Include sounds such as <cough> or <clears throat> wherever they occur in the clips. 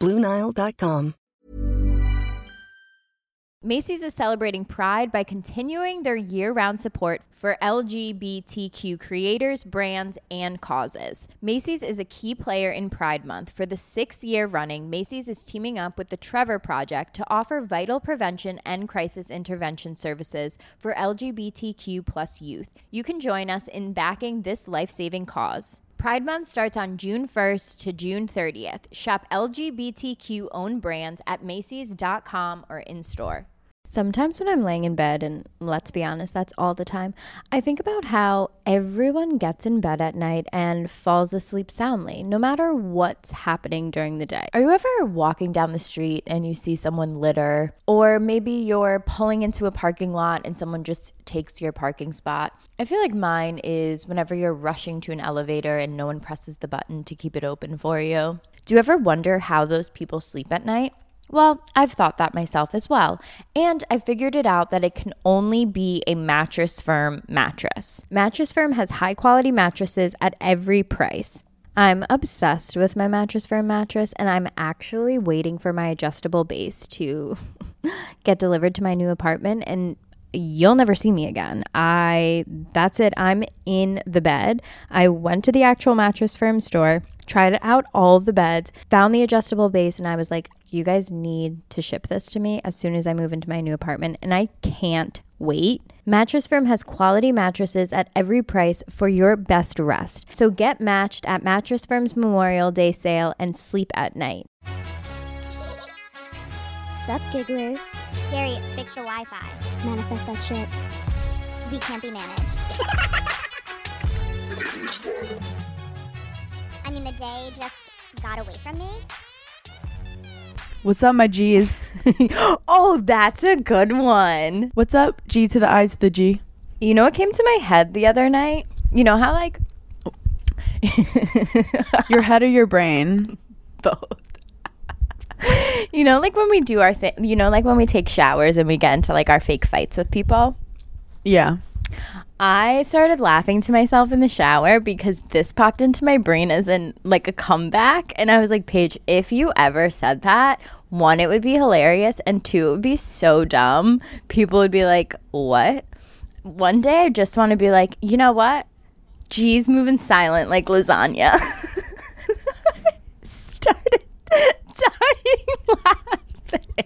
BlueNile.com. Macy's is celebrating Pride by continuing their year round support for LGBTQ creators, brands, and causes. Macy's is a key player in Pride Month. For the sixth year running, Macy's is teaming up with the Trevor Project to offer vital prevention and crisis intervention services for LGBTQ plus youth. You can join us in backing this life saving cause. Pride Month starts on June 1st to June 30th. Shop LGBTQ owned brands at Macy's.com or in store. Sometimes when I'm laying in bed, and let's be honest, that's all the time, I think about how everyone gets in bed at night and falls asleep soundly, no matter what's happening during the day. Are you ever walking down the street and you see someone litter? Or maybe you're pulling into a parking lot and someone just takes your parking spot? I feel like mine is whenever you're rushing to an elevator and no one presses the button to keep it open for you. Do you ever wonder how those people sleep at night? Well, I've thought that myself as well. And I figured it out that it can only be a Mattress Firm mattress. Mattress Firm has high quality mattresses at every price. I'm obsessed with my Mattress Firm mattress, and I'm actually waiting for my adjustable base to <laughs> get delivered to my new apartment. And you'll never see me again. I that's it. I'm in the bed. I went to the actual mattress firm store, tried out all the beds, found the adjustable base and I was like, you guys need to ship this to me as soon as I move into my new apartment and I can't wait. Mattress Firm has quality mattresses at every price for your best rest. So get matched at Mattress Firm's Memorial Day sale and sleep at night. Sup, gigglers? Gary, fix the Wi-Fi. Manifest that shit. We can't be managed. <laughs> I mean, the day just got away from me. What's up, my G's? <laughs> oh, that's a good one. What's up, G to the I to the G? You know what came to my head the other night? You know how like <laughs> Your head or your brain? both. <laughs> you know, like when we do our thing, you know, like when we take showers and we get into like our fake fights with people. Yeah. I started laughing to myself in the shower because this popped into my brain as in like a comeback. And I was like, Paige, if you ever said that, one, it would be hilarious. And two, it would be so dumb. People would be like, what? One day I just want to be like, you know what? G's moving silent like lasagna. <laughs> started <laughs> dying laughing.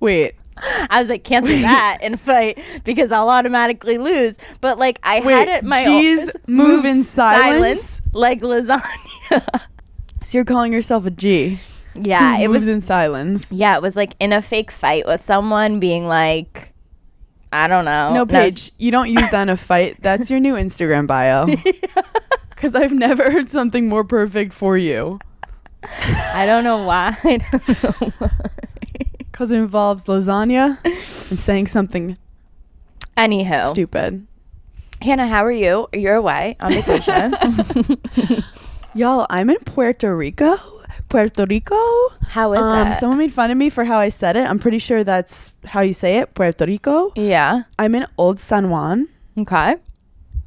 Wait. I was like, can't that and fight because I'll automatically lose. But like, I Wait, had it my G's own move in silence? like lasagna. <laughs> So you're calling yourself a G? yeah, <laughs> it moves was. in silence. yeah, it was like in a fake fight with someone being like, I don't know. No, And I was- Paige, you don't use that in a fight. That's your new Instagram bio. <laughs> Because I've never heard something more perfect for you. I don't know why. I don't know why. Because it involves lasagna and saying something Anywho, stupid. Hannah, how are you? You're away on vacation. <laughs> <laughs> Y'all, I'm in Puerto Rico. Puerto Rico. how is um, it? Someone made fun of me for how I said it. I'm pretty sure that's how you say it, Puerto Rico. yeah. I'm in Old San Juan. Okay.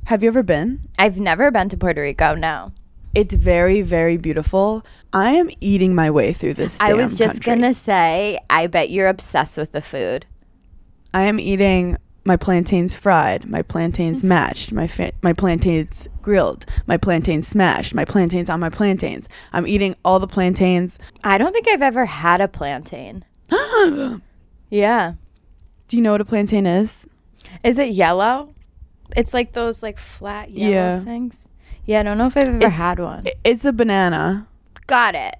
Have you ever been? I've never been to Puerto Rico. No. It's very, very beautiful. I am eating my way through this. I was just country. gonna say, I bet you're obsessed with the food. I am eating my plantains fried, my plantains <laughs> mashed, my fa- my plantains grilled, my plantains smashed, my plantains on my plantains. I'm eating all the plantains. I don't think I've ever had a plantain. <gasps> yeah. Do you know what a plantain is? Is it yellow? It's like those like flat yellow Yeah. things. Yeah, I don't know if I've ever It's- had one. It's a banana. Got it.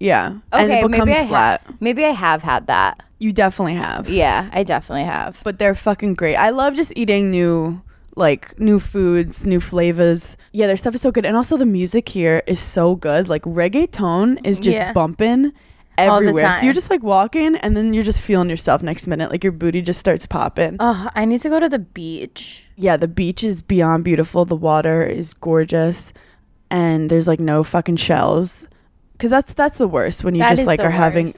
Yeah. Okay, and it becomes maybe I flat. Ha- maybe I have had that. you definitely have. Yeah, I definitely have. But they're fucking great. I love just eating new like new foods, new flavors. Yeah, their stuff is so good. And also the music here is so good. Like reggaeton is just Yeah. bumping everywhere. So you're just like walking and then you're just feeling yourself next minute. Like your booty just starts popping. Oh, I need to go to the beach. yeah, the beach is beyond beautiful. The water is gorgeous, and there's like no fucking shells. Cause that's that's the worst when you That just like are having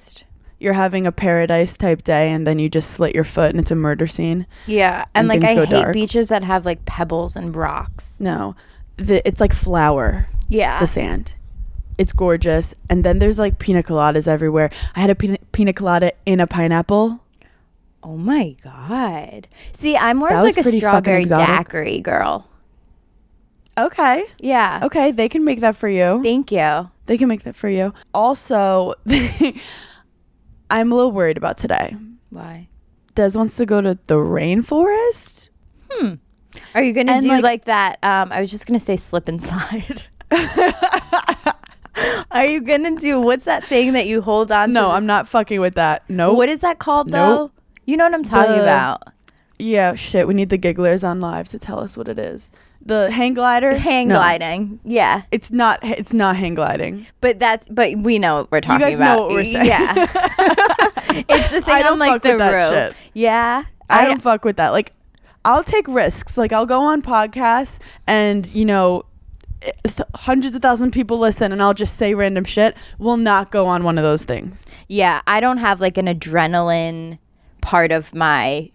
you're having a paradise type day and then you just slit your foot and it's a murder scene. Yeah, and, and like I hate dark. beaches that have like pebbles and rocks. No, the, it's like flour. Yeah. the sand. It's gorgeous, and then there's like pina coladas everywhere. I had a pina, pina colada in a pineapple. Oh my god. See, I'm more That of like a strawberry daiquiri girl. Okay, Yeah. okay, they can make that for you. Thank you. They can make that for you. Also, <laughs> I'm a little worried about today. Why? Des wants to go to the rainforest. Hmm. Are you gonna And, do like- like, that? Um, I was just gonna say slip and slide. <laughs> <laughs> Are you gonna do what's that thing that you hold on? No, to I'm not fucking with that. No. What is that called though? Nope. You know what I'm talking The- about. Yeah, shit. We need the gigglers on live to tell us what it is. The hang glider. Hang No, gliding. Yeah. It's not. It's not hang gliding. But that's but we know what we're talking You guys know about. what we're saying. Yeah. <laughs> it's the thing I don't on like fuck the with that shit. Yeah. I don't fuck with that. Like, I'll take risks. Like, I'll go on podcasts and, you know, th- hundreds of thousand people listen and I'll just say random shit. Will not go on one of those things. Yeah, I don't have like an adrenaline part of my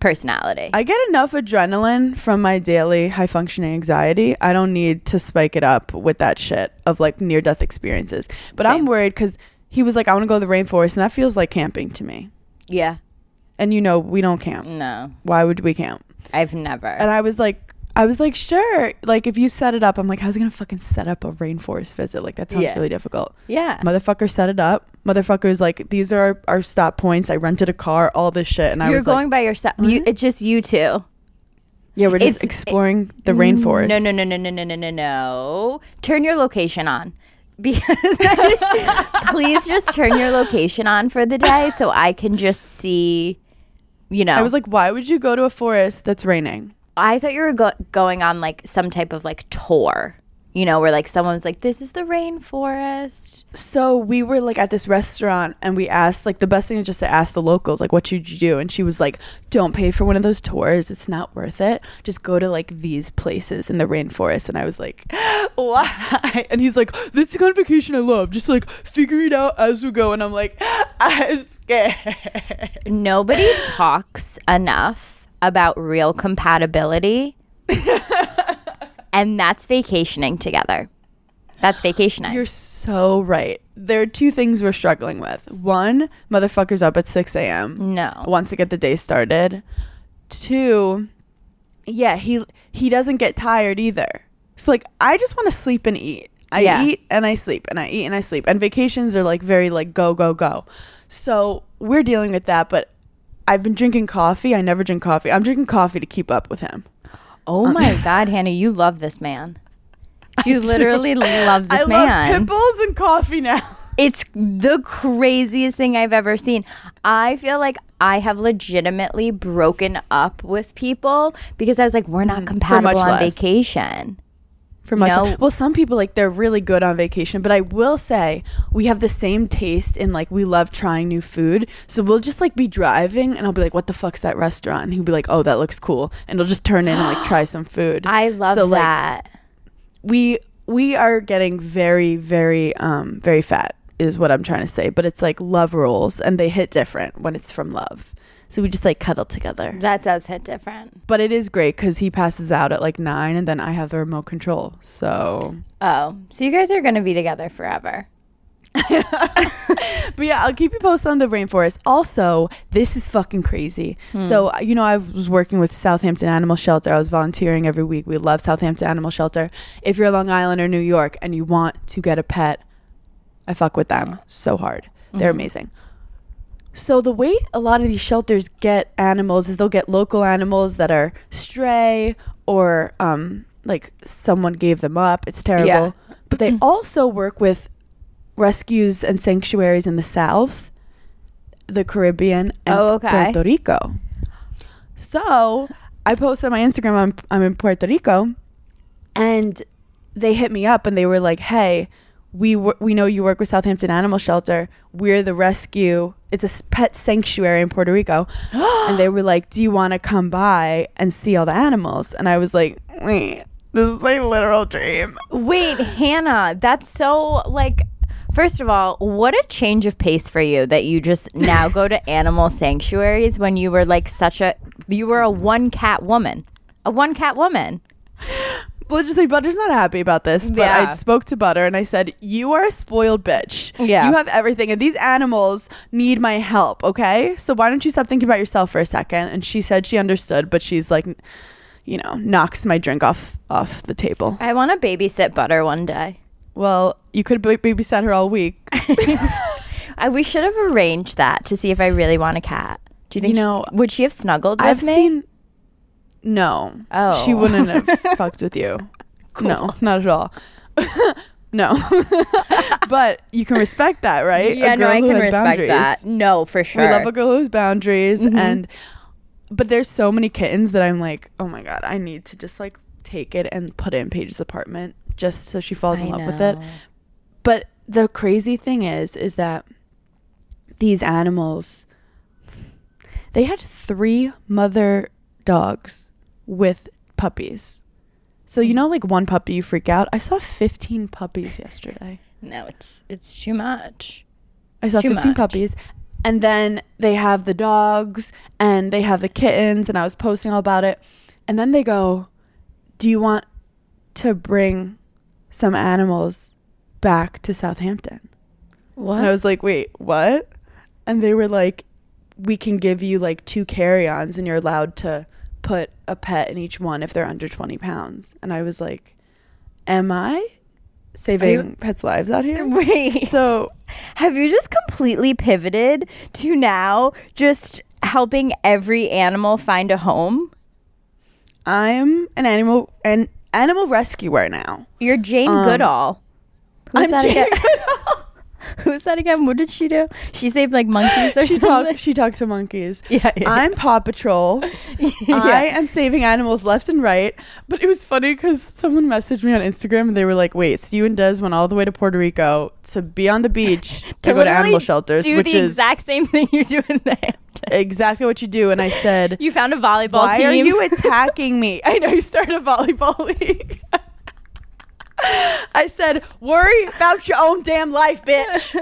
personality. I get enough adrenaline from my daily high functioning anxiety. I don't need to spike it up with that shit of like near death experiences. But I'm worried because he was like, I want to go to the rainforest. And that feels like camping to me. yeah. And, you know, we don't camp. No. Why would we camp? I've never. And I was like, I was like, sure. Like, if you set it up, I'm like, how's he gonna fucking set up a rainforest visit? Like, that sounds Yeah. really difficult. yeah. Motherfucker set it up. Motherfucker's like, these are our, our stop points. I rented a car, all this shit. And I was You're going like, by yourself. You, it's just you two. yeah, we're just it's- exploring the rainforest. No, no, no, no, no, no, no, no, no. Turn your location on. Because <laughs> please just turn your location on for the day so I can just see, you know. I was like, why would you go to a forest that's raining? I thought you were go- going on like some type of like tour, you know, where like someone's like, this is the rainforest. So we were like at this restaurant and we asked like the best thing is just to ask the locals like what should you do? And she was like don't pay for one of those tours. It's not worth it. Just go to like these places in the rainforest. And I was like <gasps> why? And he's like this is the kind of vacation I love. Just like figure it out as we go. And I'm like <laughs> I'm scared. Nobody talks enough about real compatibility. and that's vacationing together. That's vacationing. you're so right there are two things we're struggling with one motherfuckers up at 6 a.m no. wants to get the day started. Two, yeah, he he doesn't get tired either. So like I just want to sleep and eat. I Yeah. eat and I sleep and I eat and I sleep. And vacations are like very like go go go. So we're dealing with that, but I've been drinking coffee. I never drink coffee. I'm drinking coffee to keep up with him. Oh my <laughs> God, Hannah, you love this man. You literally <laughs> love this I man. love pimples and coffee now. <laughs> It's the craziest thing I've ever seen. I feel like I have legitimately broken up with people because I was like, we're not compatible Mm, on less. vacation. For much. No. Well, some people like they're really good on vacation, but I will say we have the same taste in like we love trying new food. So we'll just like be driving and I'll be like, "What the fuck's that restaurant?" And he'll be like, "Oh, that looks cool," and he'll just turn in and like try some food. <gasps> I love So, like, that. we we are getting very very um very fat is what I'm trying to say, but it's like love rules and they hit different when it's from love. So we just like cuddle together. that does hit different. But it is great because he passes out at like nine, and then I have the remote control. So Oh, so you guys are going to be together forever. <laughs> But yeah, I'll keep you posted on the rainforest. Also, this is fucking crazy. Hmm. So, uh, you know, I was working with Southampton Animal Shelter. I was volunteering every week. We love Southampton Animal Shelter. If you're Long Island or New York and you want to get a pet, I fuck with them so hard. They're mm-hmm. amazing. So the way a lot of these shelters get animals is they'll get local animals that are stray or um like someone gave them up. It's terrible. Yeah. But they also work with rescues and sanctuaries in the South, the Caribbean, and Oh, okay. Puerto Rico. So I posted on my Instagram I'm, I'm in Puerto Rico and they hit me up and they were like, hey, we we know you work with Southampton Animal Shelter. We're the rescue. It's a pet sanctuary in Puerto Rico, <gasps> and they were like, "Do you want to come by and see all the animals?" And I was like, "Wait, this is my literal dream." Wait, Hannah, that's so like. First of all, what a change of pace for you that you just now go to <laughs> animal sanctuaries when you were like such a you were a one cat woman, a one cat woman. Let's just say Butter's not happy about this, but Yeah. I spoke to Butter and I said, "You are a spoiled bitch. Yeah. you have everything, and these animals need my help. Okay, so why don't you stop thinking about yourself for a second? And she said she understood, but she's like, you know, knocks my drink off off the table. I want to babysit Butter one day. Well, you could b- babysat her all week. <laughs> I, we should have arranged that to see if I really want a cat. Do you think You she- know, would she have snuggled with I've me? seen. No. Oh. She wouldn't have <laughs> fucked with you. No, not at all. <laughs> no. <laughs> but you can respect that, right? yeah, A no, girl I who can has respect boundaries. that. No, for sure. We love a girl who has boundaries Mhm. and but there's so many kittens that I'm like, oh my god, I need to just like take it and put it in Paige's apartment just so she falls in I love with it. But the crazy thing is, is that these animals, they had three mother dogs with puppies. So you mm. know, like one puppy, you freak out. I saw 15 puppies <laughs> yesterday. No, it's it's too much. I saw Too 15 much. puppies. And then they have the dogs and they have the kittens, and I was posting all about it. And then they go, Do you want to bring some animals back to Southampton? What? And I was like, Wait, what? And they were like, We can give you like two carry ons, and you're allowed to put a pet in each one if they're under 20 pounds. And I was like, Am I saving pets' lives out here? <laughs> Wait. So Have you just completely pivoted to now just helping every animal find a home? I'm an animal an animal rescuer now. You're Jane Um, Goodall. Who's I'm Jane again? <laughs> Who's that again? What did she do? She saved like monkeys or she something. talked she talked to monkeys. <laughs> Yeah, yeah. I'm Paw Patrol. <laughs> I am saving animals left and right. But it was funny because someone messaged me on Instagram and they were like, "Wait, so you and Des went all the way to Puerto Rico to be on the beach to, go to animal shelters, do which the is exact same thing you do in the Hamptons. exactly what you do." And I said, You found a volleyball "Why team. are you attacking me?" I know you started a volleyball league. I said, "Worry about your own damn life, bitch."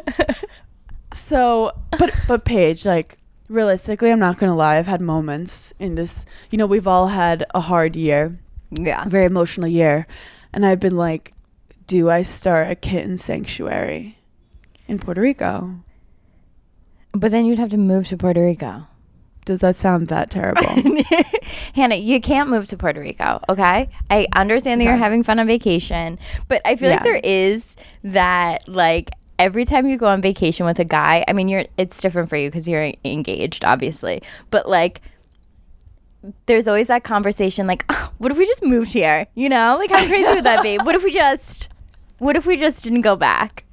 <laughs> so, but but Paige, like realistically, I'm not gonna lie. I've had moments in this. You know, we've all had a hard year, yeah. very emotional year, and I've been like, "Do I start a kitten sanctuary in Puerto Rico?" But then you'd have to move to Puerto Rico. Does that sound that terrible? <laughs> Hannah, you can't move to Puerto Rico, okay? I understand that you're having fun on vacation, but I feel like there is that like every time you go on vacation with a guy, I mean, you're it's different for you because you're engaged, obviously, but like there's always that conversation like, "Oh, what if we just moved here? You know, like how crazy would that be? <laughs> What if we just, what if we just didn't go back?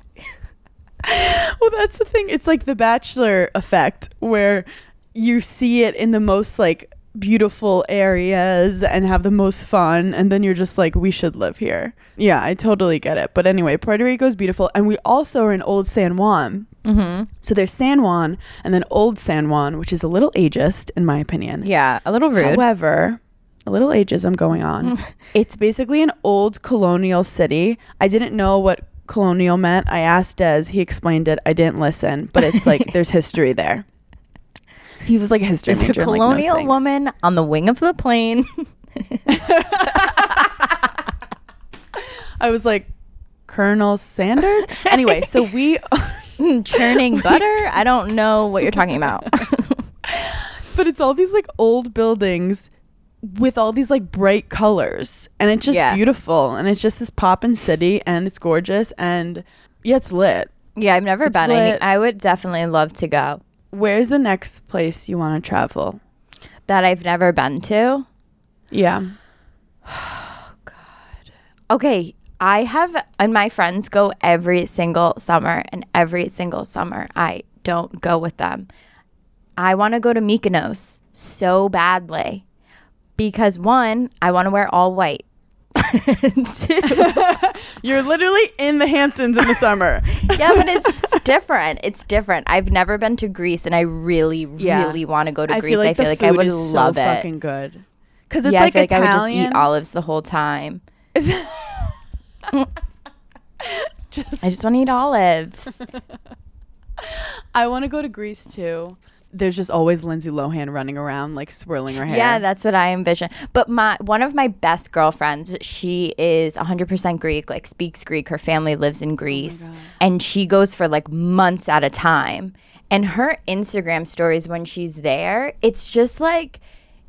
well, that's the thing. It's like the Bachelor effect, where you see it in the most like beautiful areas and have the most fun, and then you're just like, we should live here. Yeah, I totally get it. But anyway, Puerto Rico is beautiful, and we also are in Old San Juan. Mm-hmm. So there's San Juan and then Old San Juan, which is a little ageist in my opinion. Yeah, a little rude. However, a little ageism going on. <laughs> it's basically an old colonial city. I didn't know what colonial meant. I asked Des. He explained it. I didn't listen, but it's like <laughs> there's history there. He was like a history There's a major. and, like, colonial things. woman on the wing of the plane. I was like, Colonel Sanders. Anyway, so we, <laughs> churning butter. I don't know what you're talking about. <laughs> but it's all these like old buildings with all these like bright colors, and it's just Yeah. beautiful, and it's just this poppin' city, and it's gorgeous, and yeah, it's lit. yeah, I've never It's been. I, lit. I would definitely love to go. Where's the next place you want to travel? That I've never been to. Yeah. Oh, <sighs> God. Okay, I have, and my friends go every single summer, and every single summer I don't go with them. I want to go to Mykonos so badly because one, I want to wear all white. <laughs> You're literally in the Hamptons in the summer. <laughs> yeah, but it's just different. It's different. I've never been to Greece, and I really, Yeah. really want to go to I Greece. feel like I feel like I would love so it. fucking good. Because it's yeah, like I feel like Italian. I would just eat olives the whole time. <laughs> Just- I just want to eat olives. I want to go to Greece too. There's just always Lindsay Lohan running around, like swirling her hair. Yeah, that's what I envision. But my one of my best girlfriends, she is 100% Greek, like speaks Greek. Her family lives in oh Greece, and she goes for like months at a time. And her Instagram stories when she's there, it's just like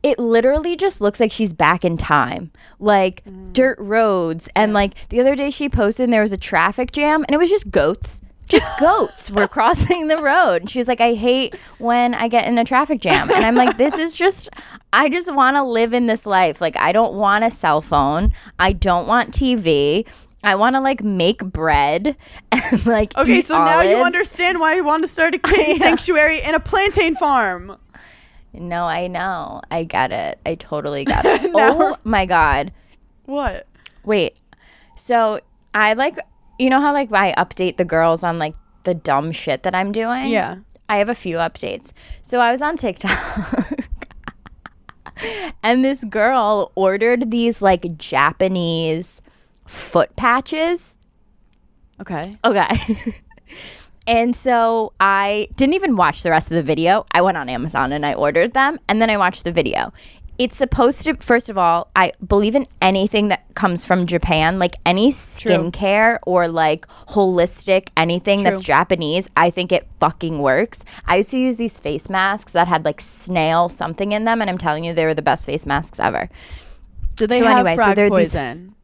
it literally just looks like she's back in time. Like mm. dirt roads and like the other day she posted and there was a traffic jam and it was just goats. Just goats were crossing the road. And she was like, I hate when I get in a traffic jam. And I'm like, this is just, I just want to live in this life. Like, I don't want a cell phone. I don't want TV. I want to like make bread <laughs> and like. Okay, so now you understand why you want to start a <laughs> kitten sanctuary and a plantain farm. No, I know. I get it. I totally get <laughs> it. Oh my God. What? Wait. So I like, you know how like I update the girls on like the dumb shit that I'm doing? Yeah. I have a few updates. So I was on TikTok. <laughs> and this girl ordered these like Japanese foot patches. Okay. Okay. <laughs> and so I didn't even watch the rest of the video. I went on Amazon and I ordered them and then I watched the video. It's supposed to, first of all, I believe in anything that comes from Japan, like any skincare or like holistic anything that's Japanese. I think it fucking works. I used to use these face masks that had like snail something in them, and I'm telling you, they were the best face masks ever. Do they So have anyway, so frog they're these- poison?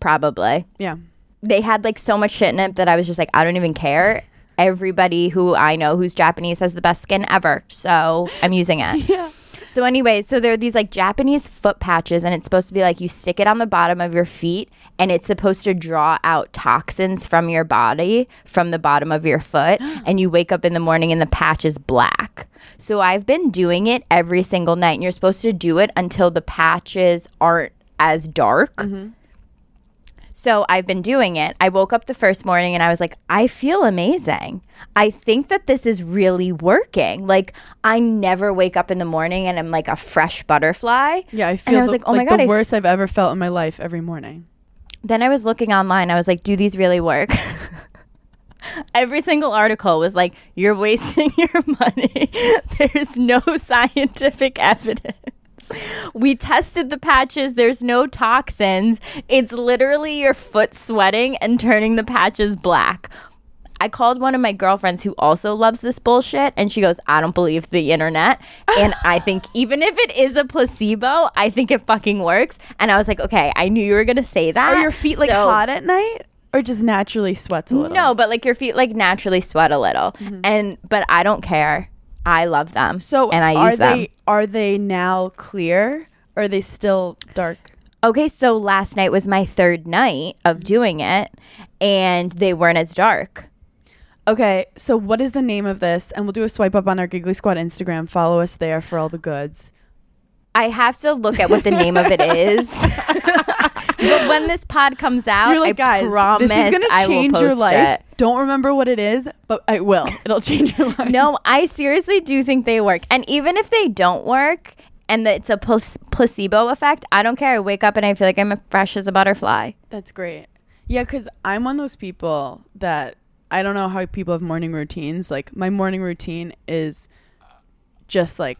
Probably. yeah. they had like so much shit in it that I was just like, I don't even care. Everybody who I know who's Japanese has the best skin ever. So I'm using it. <laughs> Yeah. So anyway, so there are these like Japanese foot patches and it's supposed to be like you stick it on the bottom of your feet and it's supposed to draw out toxins from your body from the bottom of your foot <gasps> and you wake up in the morning and the patch is black. So I've been doing it every single night and you're supposed to do it until the patches aren't as dark. Mm-hmm. So I've been doing it. I woke up the first morning and I was like, I feel amazing. I think that this is really working. Like I never wake up in the morning and I'm like a fresh butterfly. Yeah, I feel and I was the, like, oh my god, the I f- worst I've ever felt in my life every morning. then I was looking online. I was like, do these really work? <laughs> Every single article was like, you're wasting <laughs> your money. There's no <laughs> scientific evidence. <laughs> We tested the patches. There's no toxins. It's literally your foot sweating and turning the patches black. I called one of my girlfriends who also loves this bullshit, and she goes, I don't believe the internet. And I <laughs> think even if it is a placebo, I think it fucking works. And I was like, okay, I knew you were going to say that. Are your feet like So- hot at night or just naturally sweats a little? No, but like your feet like naturally sweat a little. Mm-hmm. And, but I don't care. I love them. So and I are use they them. are they now clear or are they still dark? Okay, so last night was my third night of mm-hmm. doing it, and they weren't as dark. Okay, so what is the name of this? And we'll do a swipe up on our Giggly Squad Instagram. Follow us there for all the goods. I have to look at what the name of it is. <laughs> but when this pod comes out, You're like, I guys, promise this is gonna I change your life. it. Don't remember what it is, but I will. It'll change your life. No, I seriously do think they work. And even if they don't work and that it's a pl- placebo effect, I don't care. I wake up and I feel like I'm as fresh as a butterfly. That's great. Yeah, because I'm one of those people that I don't know how people have morning routines. Like my morning routine is just like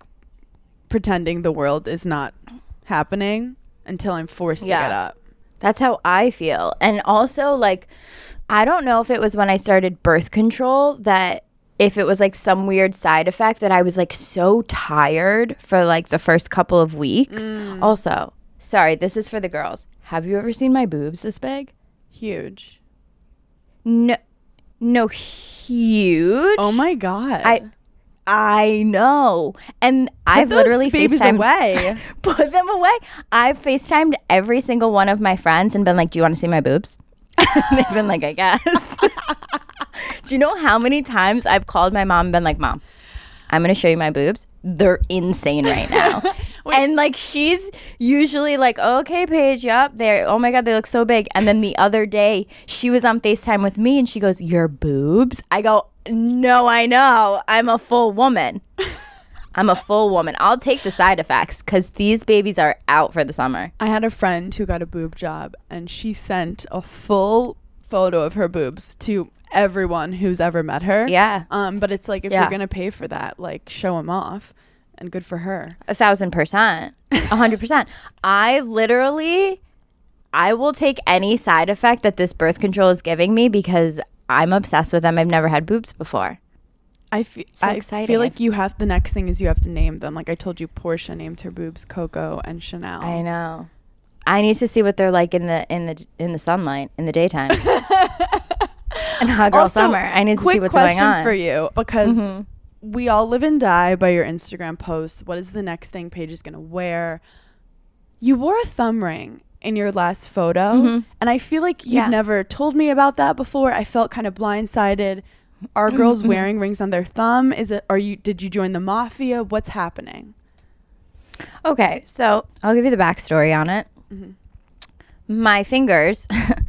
pretending the world is not happening until I'm forced Yeah. to get up. That's how I feel. And also, like, I don't know if it was when I started birth control that if it was like some weird side effect that I was like so tired for like the first couple of weeks. Mm. Also, sorry, this is for the girls. Have you ever seen my boobs this big? Huge. No, no, huge. Oh my god. I, I know, and Put I've literally babies FaceTimed- away. <laughs> put them away. I've FaceTimed every single one of my friends and been like, Do you want to see my boobs? <laughs> and they've been like, I guess. <laughs> Do you know how many times I've called my mom and been like, Mom, I'm going to show you my boobs? They're insane right now. and like she's usually like, okay, Paige, yep, they're Oh my god, they look so big. And then the other day, she was on Facetime with me, and she goes, "Your boobs." I go, "No, I know. I'm a full woman. <laughs> I'm a full woman. I'll take the side effects because these babies are out for the summer." I had a friend who got a boob job and she sent a full photo of her boobs to everyone who's ever met her. Yeah. Um, but it's like if Yeah. you're gonna pay for that, like show them off, and good for her. A thousand percent. A hundred percent. I literally I will take any side effect that this birth control is giving me because I'm obsessed with them. I've never had boobs before. I feel So I feel like you have the next thing is you have to name them. Like I told you, Portia named her boobs Coco and Chanel. I know. I need to see what they're like in the in the in the sunlight in the daytime. <laughs> and hot girl Also, summer. I need to see what's question going on. Mm-hmm. for you because we all live and die by your Instagram posts. What is the next thing Paige is gonna wear? You wore a thumb ring in your last photo, and I feel like you Mm-hmm. Yeah. never told me about that before. I felt kind of blindsided. Are girls Mm-hmm. wearing rings on their thumb? Is it? Are you? Did you join the mafia? What's happening? Okay, so I'll give you the backstory on it. My fingers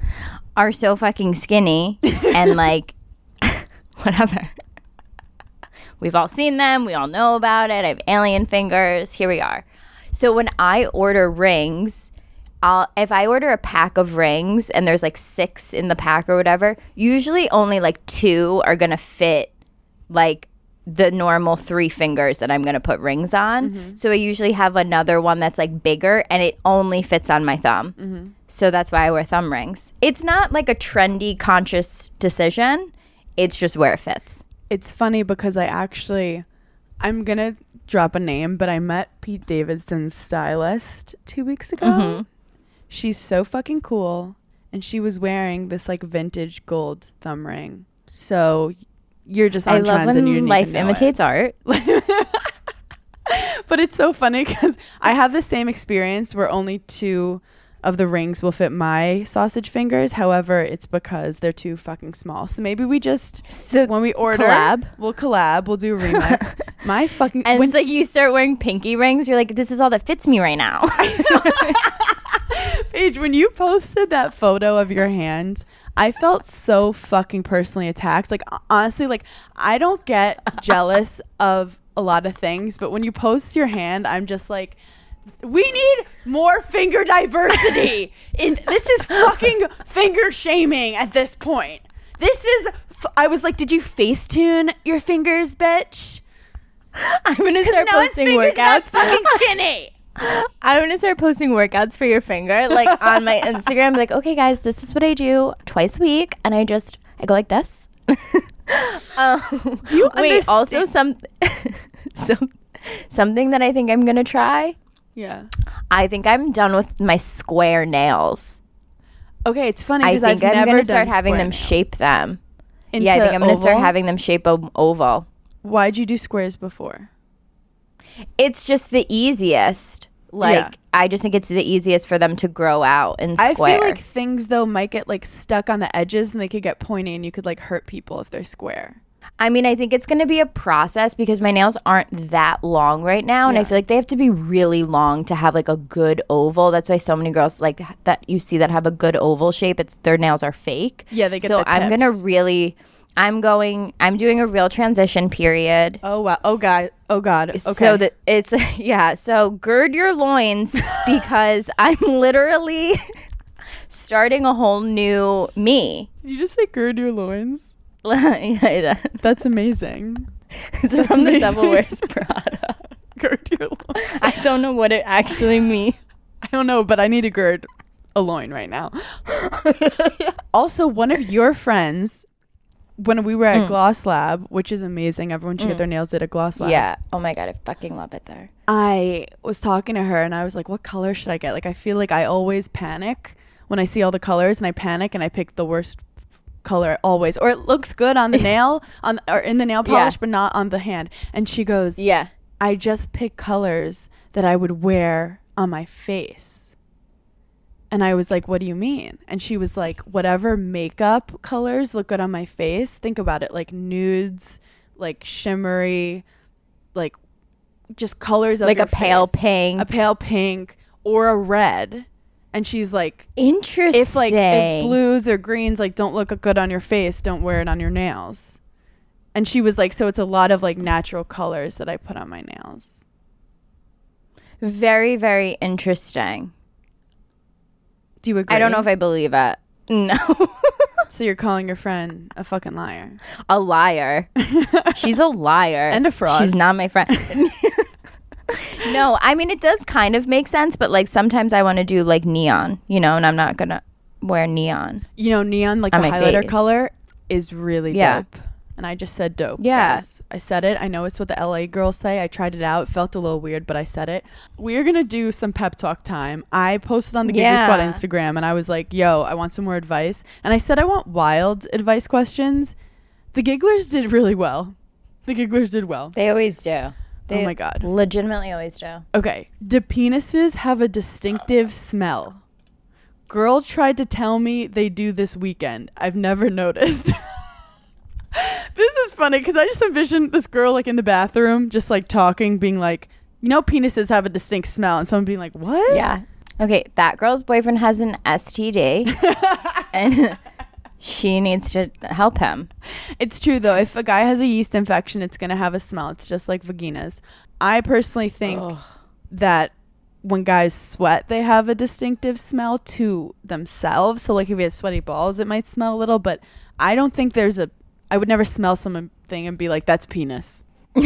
<laughs> are so fucking skinny <laughs> and like <laughs> whatever. We've all seen them. We all know about it. I have alien fingers. Here we are. So when I order rings, I'll if I order a pack of rings and there's like six in the pack or whatever, usually only like two are gonna fit like the normal three fingers that I'm gonna put rings on. So I usually have another one that's like bigger and it only fits on my thumb. So that's why I wear thumb rings. It's not like a trendy conscious decision. It's just where it fits. It's funny because I actually, I'm gonna drop a name, but I met Pete Davidson's stylist two weeks ago. Mm-hmm. She's so fucking cool, and she was wearing this like vintage gold thumb ring. So you're just on I love trend, and you when life know it. imitates art. <laughs> But it's so funny because I have the same experience where only two of the rings will fit my sausage fingers. However, it's because they're too fucking small. So maybe we just So when we order, collab. we'll collab. We'll do a remix. <laughs> my fucking And when it's like you start wearing pinky rings, you're like, this is all that fits me right now. <laughs> Paige, when you posted that photo of your hand, I felt so fucking personally attacked. Like honestly, like I don't get <laughs> jealous of a lot of things, but when you post your hand, I'm just like we need more finger diversity. <laughs> In this is fucking finger shaming at this point. This is f- I was like, did you Facetune your fingers, bitch? I'm gonna <laughs> start No one's posting workouts. fucking skinny. I'm gonna start posting workouts for your finger, like <laughs> on my Instagram. Like, okay, guys, this is what I do twice a week, and I just I go like this. <laughs> um, Do you wait? Also, some, <laughs> some something that I think I'm gonna try. Yeah. I think I'm done with my square nails. Okay, it's funny I because think I've I'm never gonna start having them nails. shape them. yeah, I think I'm gonna start having them shape o- oval. Why'd you do squares before? It's just the easiest. Like Yeah. I just think it's the easiest for them to grow out and square. I feel like things though might get like stuck on the edges and they could get pointy and you could like hurt people if they're square. I mean, I think it's going to be a process because my nails aren't that long right now, and I feel like they have to be really long to have like a good oval. That's why so many girls like that you see that have a good oval shape. It's their nails are fake. Yeah, they get So I'm gonna really, I'm going, I'm doing a real transition period. Oh wow. Oh god. Oh god. Okay. So that it's <laughs> yeah. So gird your loins <laughs> because I'm literally <laughs> starting a whole new me. Did you just say gird your loins? yeah, That's amazing. it's That's from the. Devil Wears Prada. gird your loins. I don't know what it actually means. I don't know, but I need to gird a loin right now. also, one of your friends when we were at Mm. Gloss Lab, which is amazing, everyone should get their nails did at Gloss Lab. Yeah. Oh my god, I fucking love it there. I was talking to her and I was like, what color should I get? Like, I feel like I always panic when I see all the colors and I panic and I pick the worst color always. Or it looks good on the <laughs> nail, on or in the nail Yeah. polish, but not on the hand. And she goes, Yeah. I just pick colors that I would wear on my face. And I was like, what do you mean? And she was like, whatever makeup colors look good on my face. Think about it like nudes, like shimmery, like just colors of like a pale pink. a pale pink or a red and she's like Interesting. if like if blues or greens like don't look good on your face don't wear it on your nails and she was like so it's a lot of like natural colors that i put on my nails very very interesting. Do you agree I don't know if I believe it. No. <laughs> so you're calling your friend a fucking liar a liar. <laughs> She's a liar. And a fraud. She's not my friend. <laughs> no, I mean it does kind of make sense, but like sometimes I want to do like neon, you know, and I'm not gonna wear neon. you know neon like On the my highlighter face. color is really Yeah. dope and i just said dope Yeah. guys. i said it i know it's what the la girls say i tried it out it felt a little weird but i said it we're gonna do some pep talk time i posted on the Giggly Yeah. squad instagram and i was like yo i want some more advice and i said i want wild advice questions the gigglers did really well the gigglers did well They always do. Oh they oh my god Legitimately always do. Okay. Do penises have a distinctive smell? Girl tried to tell me they do this weekend. I've never <laughs> noticed. <laughs> this is funny because I just envisioned this girl like in the bathroom, just like talking, being like, you know, penises have a distinct smell, and someone being like, what? Yeah. Okay, that girl's boyfriend has an STD <laughs> and she needs to help him. It's true though. If a guy has a yeast infection, it's gonna have a smell. It's just like vaginas. I personally think that when guys sweat, they have a distinctive smell to themselves. So like if you have sweaty balls, it might smell a little, but I don't think there's a. I would never smell something and be like, "That's penis." <laughs>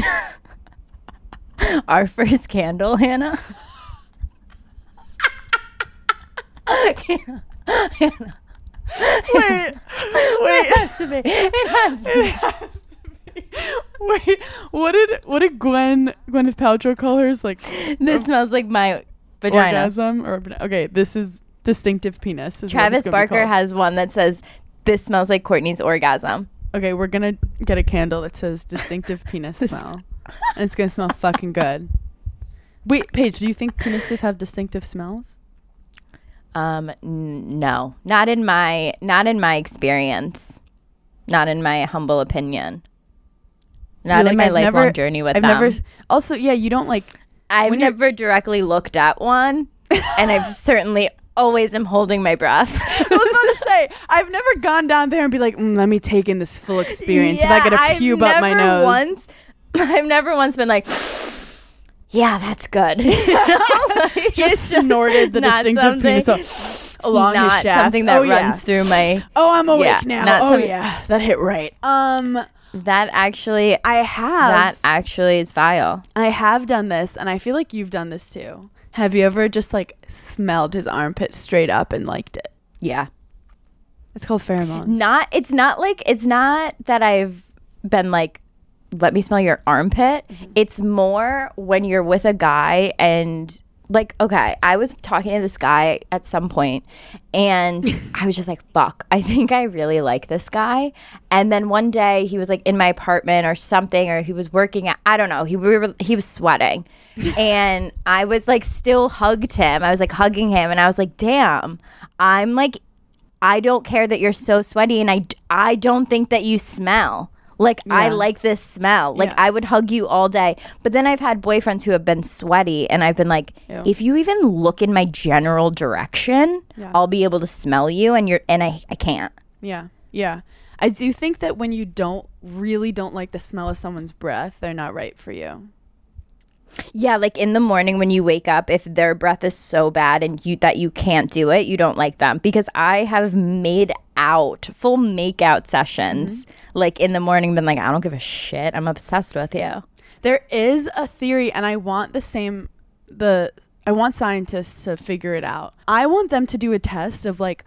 Our first candle, Hannah. Hannah. Wait, wait, It has to be. It has to be. wait. What did what did Gwen Gwyneth Paltrow call hers? Like This um, smells like my vagina. orgasm or okay? This is distinctive penis. is Travis Barker has one that says, "This smells like Courtney's orgasm." Okay, we're gonna get a candle that says distinctive <laughs> penis smell. and it's gonna smell fucking good. Wait, Paige, do you think penises have distinctive smells? Um, n- no, not in my not in my experience, not in my humble opinion, not You're in my I've lifelong never- journey with I've them. never also yeah, you don't like I've never directly looked at one, and I've <laughs> certainly always am holding my breath. <laughs> I was about to say, I've never gone down there and be like, mm, let me take in this full experience. if I Yeah, get a I've pube up my never nose. Once, <laughs> I've never once been like, <sighs> yeah, that's good. <laughs> You know? Like, just snorted the distinctive penis along not his shaft. something that oh, yeah. runs through my. Oh, I'm awake Yeah, now. Oh something- yeah, that hit right. Um, That actually, I have that actually is vile. I have done this, and I feel like you've done this too. Have you ever just like smelled his armpit straight up and liked it? Yeah. It's called pheromones. Not. It's not like it's not that I've been like, let me smell your armpit. Mm-hmm. It's more when you're with a guy and like okay i was talking to this guy at some point and <laughs> i was just like fuck i think i really like this guy and then one day he was like in my apartment or something or he was working at i don't know he we were, he was sweating <laughs> and i was like still hugged him i was like hugging him and i was like damn i'm like I don't care that you're so sweaty and I, I don't think that you smell. Like I like this smell. Like Yeah. I would hug you all day. But then I've had boyfriends who have been sweaty and I've been like, Ew. if you even look in my general direction, Yeah. I'll be able to smell you and you're and I I can't. Yeah, yeah. I do think that when you don't really don't like the smell of someone's breath, they're not right for you. Yeah, like in the morning when you wake up, if their breath is so bad and you that you can't do it, you don't like them. Because I have made out full make out sessions, mm-hmm. like in the morning, been like, I don't give a shit. I'm obsessed with you. There is a theory, and I want the same. The I want scientists to figure it out. I want them to do a test of like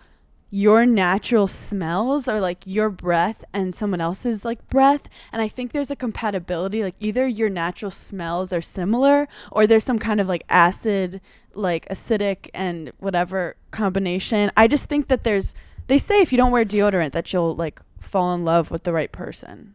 your natural smells or like your breath and someone else's like breath. And i think there's a compatibility like either your natural smells are similar or there's some kind of like acid like acidic and whatever combination. I just think that there's they say if you don't wear deodorant that you'll like fall in love with the right person.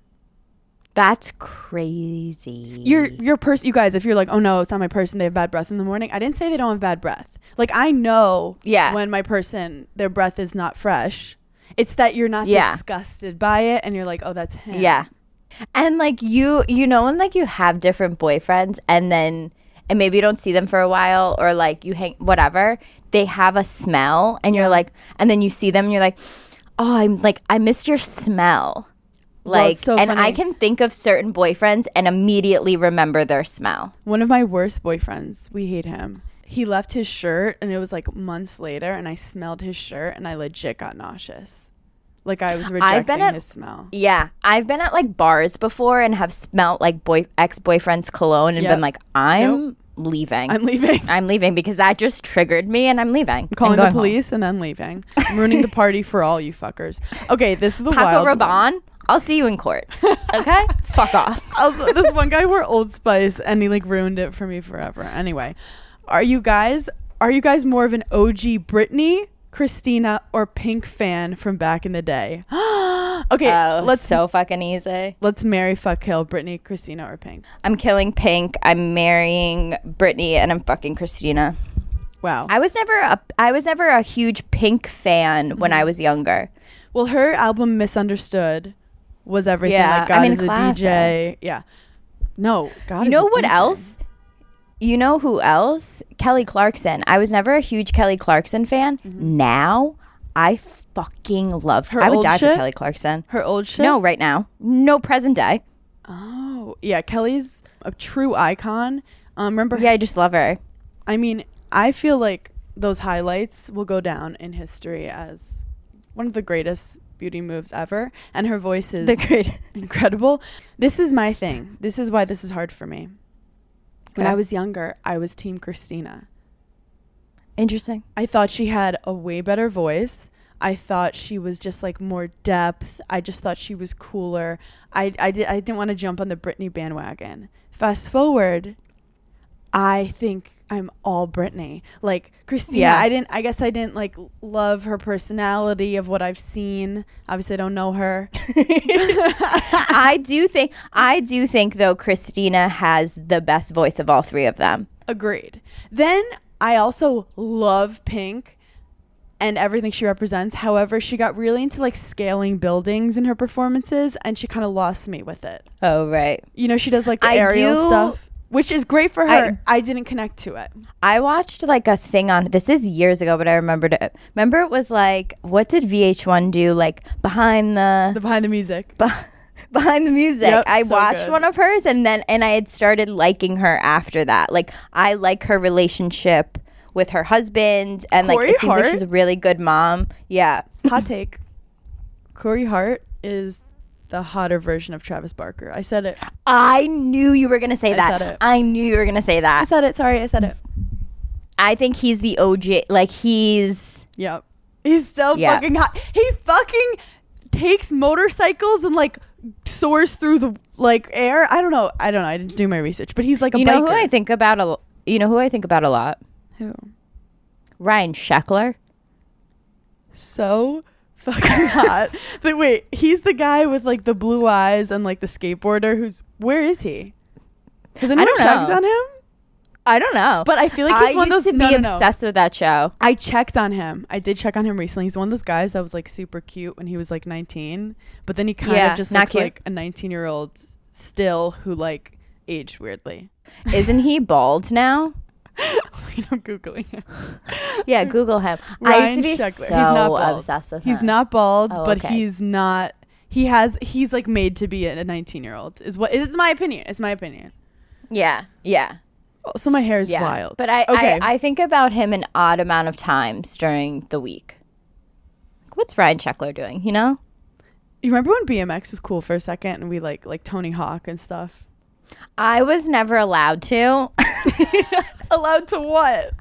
That's crazy. your your person you guys if you're like oh no it's not my person they have bad breath in the morning i didn't say they don't have bad breath like i know Yeah. when my person their breath is not fresh it's that you're not Yeah. disgusted by it and you're like oh that's him yeah. And like you, you know, when like you have different boyfriends and then, and maybe you don't see them for a while or like you hang, whatever, they have a smell and you're like, and then you see them and you're like, oh, I'm like, I missed your smell. Like, it's so and funny. I can think of certain boyfriends and immediately remember their smell. One of my worst boyfriends, we hate him. He left his shirt and it was like months later and I smelled his shirt and I legit got nauseous. Like I was rejecting at- his smell. Yeah, I've been at like bars before and have smelt like boy ex boyfriend's cologne and Yep. been like, I'm leaving. I'm leaving. I'm leaving because that just triggered me and I'm leaving. I'm calling the going home. police and then leaving. I'm ruining the <laughs> party for all you fuckers. Okay, this is a Paco wild one. Rabanne, I'll see you in court. <laughs> Okay? Fuck off. Also, this one guy wore Old Spice and he like ruined it for me forever. Anyway, are you guys are you guys more of an OG Britney, Christina, or Pink fan from back in the day? <gasps> okay, Oh, let's so fucking easy. let's marry, fuck, kill Britney, Christina, or Pink. I'm killing Pink. I'm marrying Britney, and I'm fucking Christina. Wow. I was never a I was never a huge Pink fan when Mm-hmm. I was younger. well, her album Misunderstood was everything. Yeah, like God I mean, is a. DJ. Yeah. No, God. You know what DJ. else? You know who else? Kelly Clarkson. I was never a huge Kelly Clarkson fan. Now I fucking love Her I would die shit? for Kelly Clarkson. Her old shit. No, right now. No present day. Oh, yeah. Kelly's a true icon. Um, remember? Yeah, I just love her. I mean, I feel like those highlights will go down in history as one of the greatest beauty moves ever, and her voice is The great incredible. This is my thing. This is why this is hard for me. When I was younger, I was Team Christina. Interesting. I thought she had a way better voice. I thought she was just like more depth. I just thought she was cooler. I I did I didn't want to jump on the Britney bandwagon. Fast forward, I think I'm all Britney. Like Christina, Yeah. I didn't I guess I didn't like love her personality of what I've seen. Obviously I don't know her. <laughs> <laughs> I do think I do think though Christina has the best voice of all three of them. Agreed. Then I also love Pink and everything she represents. However, she got really into like scaling buildings in her performances and she kind of lost me with it. Oh right. You know, she does like the I aerial do- stuff, which is great for her. I, didn't connect to it. I watched like a thing on this is years ago, but I remembered it. Remember it was like what did VH1 do like behind the, The behind the music. <laughs> behind the music. Yep, I so watched good. one of hers and then and I had started liking her after that. Like I like her relationship with her husband and like it seems like she's a really good mom. Yeah. Hot take. <laughs> Corey Hart is the hotter version of Travis Barker. I said it. I knew you were gonna say I that. I knew you were gonna say that. I said it. Sorry, I said it. I think he's the OG. Like he's Yep. He's so Yeah. fucking hot. He fucking takes motorcycles and like soars through the like air. I don't know. I don't know. I didn't do my research, but he's like a you know who. I think about a. You know who I think about a lot. Who? Ryan Sheckler. So fucking hot. But wait, he's the guy with like the blue eyes and like the skateboarder who's where is he? Has anyone checked on him? I don't know, But I feel like he's I one of those to no, be no, no. obsessed with that show. I checked on him. I did check on him recently. He's one of those guys that was like super cute when he was like 19, but then he kind Yeah, of just looks cute. like a 19 year old still who like aged weirdly. Isn't he bald now? <laughs> I'm googling him. Yeah, Google him. I used to be Sheckler. so he's not bald. obsessed with him. He's not bald, Oh, but okay. he's not. He has. He's like made to be a 19 year old. Is what? Is my opinion. It's my opinion. Yeah, yeah, oh, So my hair is yeah. wild. But I, okay. I, I think about him an odd amount of times during the week. What's Ryan Sheckler doing? You know? you remember when BMX was cool for a second and we like like Tony Hawk and stuff. I was never allowed to. <laughs> Allowed to what?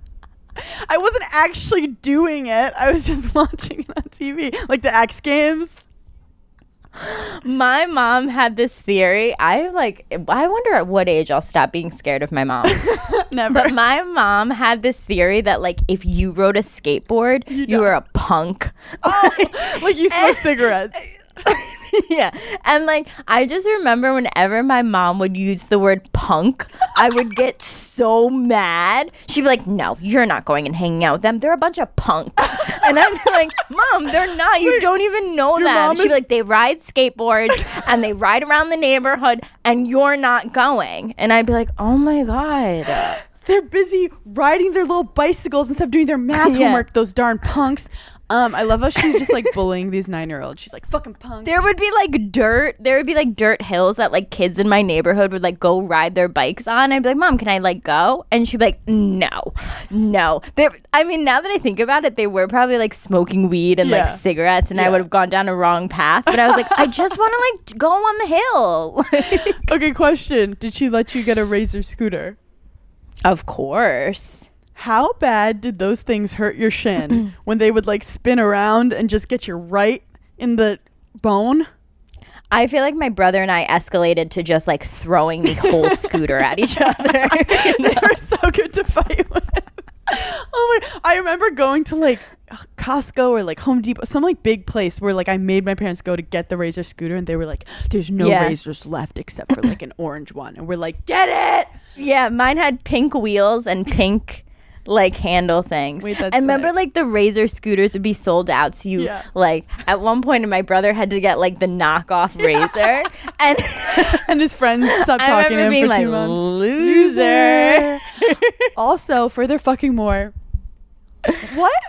I wasn't actually doing it. I was <laughs> just watching it on TV, like the X Games. my mom had this theory. I like. I wonder at what age I'll stop being scared of my mom. <laughs> Never. But my mom had this theory that like if you rode a skateboard, you, were a punk. oh, <laughs> like you smoke cigarettes. <laughs> yeah. And like I just remember whenever my mom would use the word punk, I would get so mad. She'd be like, No, you're not going and hanging out with them. They're a bunch of punks. <laughs> and I'd be like, Mom, they're not. You don't even know them. She'd be is- like, They ride skateboards and they ride around the neighborhood and you're not going. And I'd be like, Oh my God. They're busy riding their little bicycles instead of doing their math Yeah. homework. Those darn punks. Um, I love how she's just like bullying these nine year olds. She's like, fucking punk. There would be like dirt. There would be like dirt hills that like kids in my neighborhood would like go ride their bikes on. I'd be like, "Mom, can I like go?" And she'd be like, "No, no." There. I mean, now that I think about it, they were probably like smoking weed and Yeah. like cigarettes, and I would have gone down a wrong path. But I was like, I just want to like go on the hill. <laughs> okay, question. Did she let you get a Razor scooter? of course. How bad did those things hurt your shin when they would like spin around and just get you right in the bone? I feel like my brother and I escalated to just like throwing the whole <laughs> scooter at each other. <laughs> they were so good to fight with. Oh my! I remember going to like Costco or like Home Depot, some like big place where like I made my parents go to get the Razor scooter, and they were like, "There's no Yeah. razors left except for like an orange one," and we're like, "Get it!" Yeah, mine had pink wheels and pink like handle things. Wait, I remember sick. like the razor scooters would be sold out. So you Yeah. like at one point my brother had to get like the knockoff razor <laughs> and And his friends <laughs> stopped talking to him being for like two months. loser. <laughs> also, further fucking more. what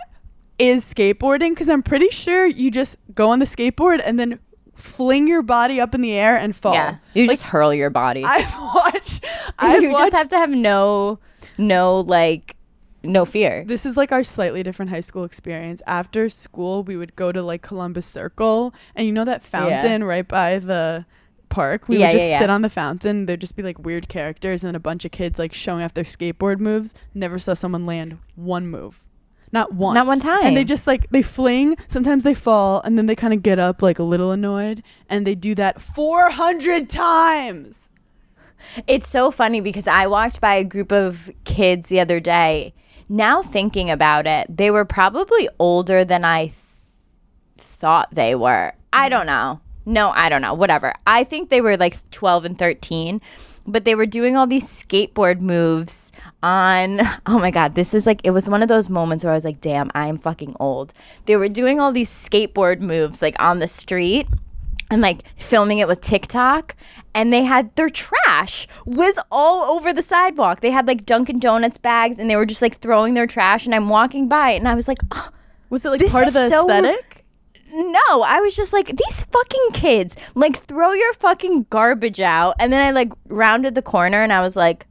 is skateboarding? Because I'm pretty sure you just go on the skateboard and then fling your body up in the air and fall. yeah, you just hurl your body. I've watched. I've you watched. just have to have no no like no fear. this is like our slightly different high school experience. After school, we would go to like Columbus Circle, and you know that fountain right by the park. We Yeah, would just yeah, yeah. sit on the fountain. There'd just be like weird characters, and then a bunch of kids like showing off their skateboard moves. Never saw someone land one move, not one, Not one time. And they just like they fling. Sometimes they fall, and then they kind of get up like a little annoyed, and they do that four hundred times. It's so funny because I walked by a group of kids the other day. Now thinking about it, they were probably older than I th- thought they were. I don't know. No, I don't know. Whatever. I think they were like 12 and 13, but they were doing all these skateboard moves on. <laughs> Oh my God. This is like, it was one of those moments where I was like, damn, I am fucking old. They were doing all these skateboard moves like on the street and like filming it with TikTok. And they had their trash was all over the sidewalk. They had like Dunkin' Donuts bags and they were just like throwing their trash. And I'm walking by and I was like, oh, Was it like This part of the so- aesthetic? no. I was just like, these fucking kids, like throw your fucking garbage out. And then I like rounded the corner and I was like,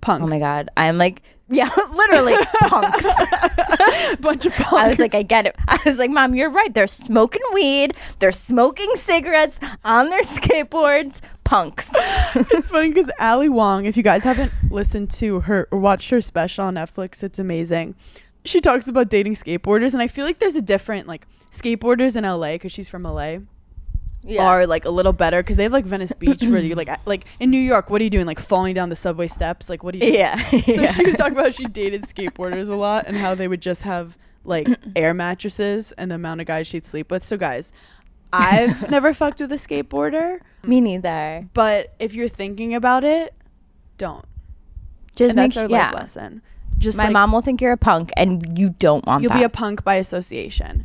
Punks. oh my God. I'm like, yeah, <laughs> literally punks. <laughs> bunch of punks. I was like, I get it. I was like, Mom, you're right. They're smoking weed. They're smoking cigarettes on their <laughs> skateboards. Punks. it's funny because Ali Wong, if you guys haven't listened to her or watched her special on Netflix, it's amazing. She talks about dating skateboarders, and I feel like there's a different like skateboarders in LA because she's from LA are like a little better because they have like Venice Beach where you like like in New York, what are you doing? Like falling down the subway steps? Like what are you? doing? Yeah. <laughs> So yeah. she was talking about how she dated skateboarders a lot and how they would just have like <clears throat> air mattresses and the amount of guys she'd sleep with. So guys, I've <laughs> never fucked with a skateboarder. Me neither. But if you're thinking about it, don't. Just And make that's our life Yeah. lesson. Just My like, mom will think you're a punk, and you don't want you'll that. be a punk by association.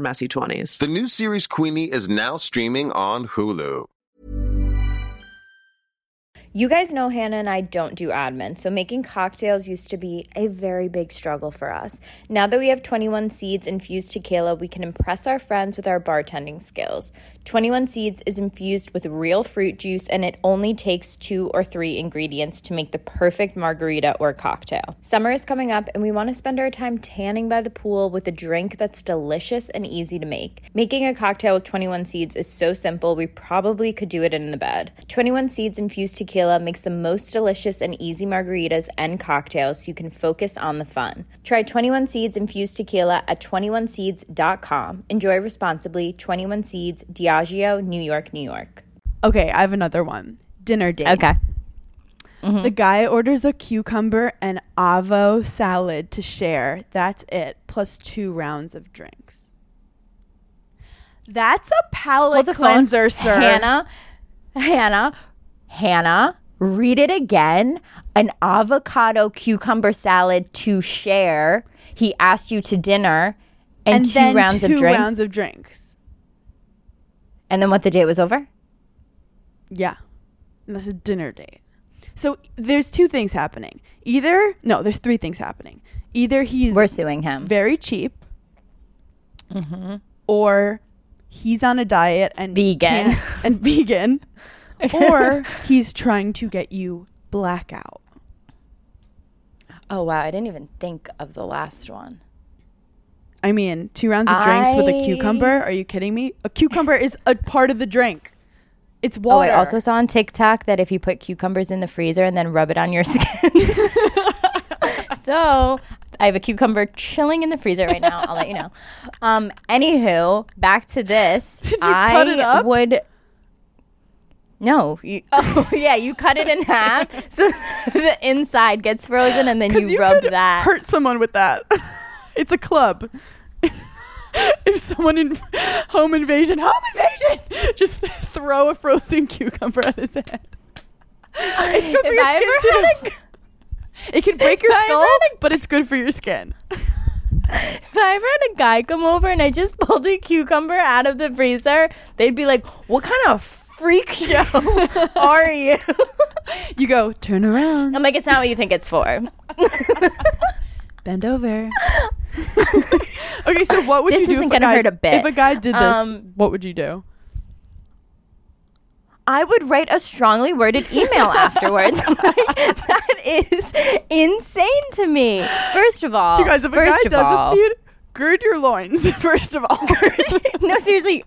messy 20s. the new series Queenie is now streaming on Hulu. You guys know Hannah and I don't do admin, so making cocktails used to be a very big struggle for us. Now that we have 21 Seeds infused tequila, we can impress our friends with our bartending skills. 21 Seeds is infused with real fruit juice and it only takes two or three ingredients to make the perfect margarita or cocktail. Summer is coming up and we want to spend our time tanning by the pool with a drink that's delicious and easy to make. Making a cocktail with 21 Seeds is so simple, we probably could do it in the bed. 21 Seeds infused tequila makes the most delicious and easy margaritas and cocktails so you can focus on the fun. Try 21 Seeds infused tequila at 21seeds.com. Enjoy responsibly. 21 Seeds, Diageo, New York, New York. Okay, I have another one. Dinner date. Okay. Mm-hmm. The guy orders a cucumber and avo salad to share. That's it, plus two rounds of drinks. That's a palate the phone. cleanser, sir. Hannah, Hannah, Hannah, read it again. An avocado cucumber salad to share. He asked you to dinner and, and two rounds two of drinks. rounds of drinks. And then what the date was over? Yeah. And that's a dinner date. So there's two things happening. Either, no, there's three things happening. Either he's We're suing him. very cheap, Mm-hmm. or he's on a diet and Vegan. <laughs> and vegan, <laughs> or he's trying to get you blackout. Oh wow, I didn't even think of the last one. I mean, two rounds of drinks with a cucumber? Are you kidding me? A cucumber is a part of the drink. It's water. Oh. I also saw on TikTok that if you put cucumbers in the freezer and then rub it on your <laughs> skin. <laughs> so I have a cucumber chilling in the freezer right now. I'll let you know. Um, anywho, back to this. <laughs> Did you I cut it up? would. No, you, oh yeah, you cut it in half so the inside gets frozen, and then 'Cause you, rub could that. Hurt someone with that. It's a club. <laughs> if someone in home invasion, home invasion, just <laughs> throw a frozen cucumber at his head. It's good for If your I skin too. <laughs> It can break your skull, had but it's good for your skin. If I ever had a guy come over and I just pulled a cucumber out of the freezer, they'd be like, "What kind of freak show are you?" You go turn around, I'm like, "It's not what you think it's for." Bend over. <laughs> okay, so what would This you do isn't if a gonna guy hurt a bit. if a guy did this? Um, what would you do? I would write a strongly worded email <laughs> afterwards. Like, <laughs> that is insane to me. First of all, You guys, if a first guy of does all, this to you, gird your loins. First of all, no, seriously,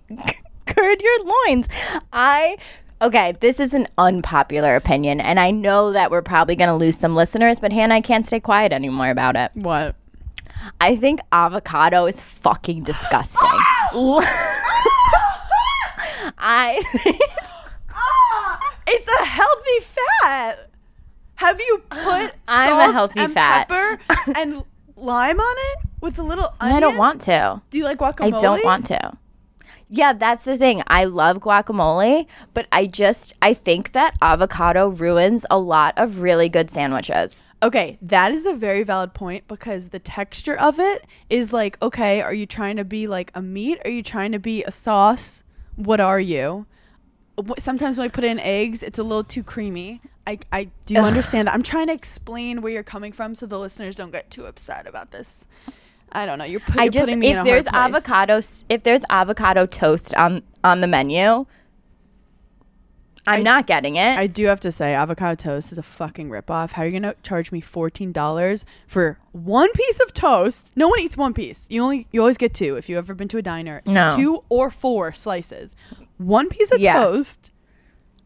gird your loins. I okay. This is an unpopular opinion, and I know that we're probably going to lose some listeners. But Hannah, I can't stay quiet anymore about it. what? I think avocado is fucking disgusting. <laughs> I <laughs> It's a healthy fat. Have you put I'm a salt healthy and fat. pepper and lime on it with a little onion? I don't want to. Do you like guacamole? I guacamole? don't want to. Yeah, that's the thing. I love guacamole, but I just I think that avocado ruins a lot of really good sandwiches. Okay, that is a very valid point because the texture of it is like, okay, are you trying to be like a meat? Are you trying to be a sauce? What are you? Sometimes when I put in eggs, it's a little too creamy. I, I do understand that. I'm trying to explain where you're coming from so the listeners don't get too upset about this. I don't know. You're, put, I just putting me in if there's avocado if there's avocado toast on on the menu, I'm I- not getting it. I do have to say, avocado toast is a fucking ripoff. How are you gonna charge me fourteen dollars for one piece of toast? No one eats one piece. You only you always get two. If you've ever been to a diner, it's No. two or four slices. One piece of Yeah. toast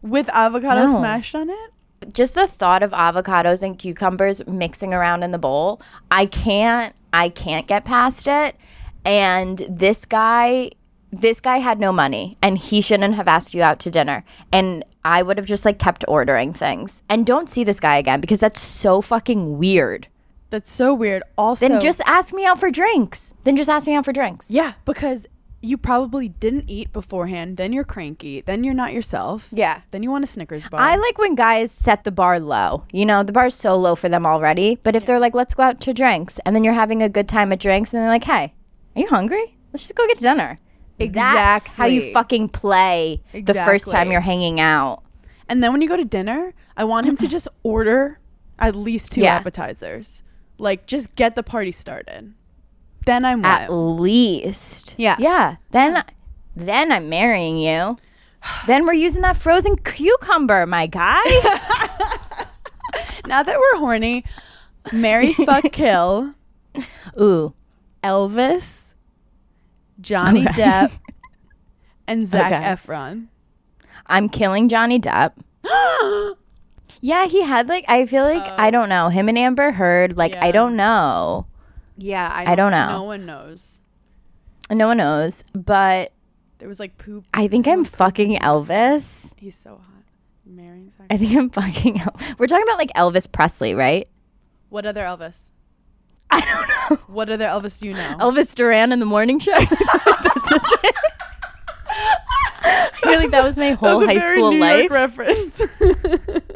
with avocado No. smashed on it. just the thought of avocados and cucumbers mixing around in the bowl, I can't I can't get past it. And this guy this guy had no money and he shouldn't have asked you out to dinner. And I would have just like kept ordering things. And don't see this guy again because that's so fucking weird. That's so weird. Also, Then just ask me out for drinks. Then just ask me out for drinks. yeah, because you probably didn't eat beforehand. Then you're cranky. Then you're not yourself. Yeah. Then you want a Snickers bar. I like when guys set the bar low. You know, the bar's so low for them already. But if they're like, let's go out to drinks, and then you're having a good time at drinks, and they're like, hey, are you hungry? Let's just go get dinner. That's how you Exactly. fucking play the first time Exactly. you're hanging out. And then when you go to dinner, I want him to <clears throat> just order at least two Yeah. appetizers. Like just get the party started. Then I'm At least. Yeah. Yeah. Then then I'm marrying you. <sighs> Then we're using that frozen cucumber, my guy. <laughs> Now that we're horny, Mary <laughs> fuck kill Ooh. Elvis, Johnny Okay. Depp, and <laughs> Zac Okay. Efron. I'm killing Johnny Depp. <gasps> yeah, he had like I feel like I oh. don't know him and Amber Heard. Like I don't know. Yeah, I I don't know. No one knows. No one knows, but There was like poop. I think I'm fucking Elvis. He's so hot. Marrying I think I'm fucking. El- We're talking about like Elvis Presley, right? What other Elvis? I don't know. <laughs> What other Elvis do you know? Elvis Duran in the morning show. <laughs> That's a thing. I feel like that was my whole a high school New life. York reference. <laughs>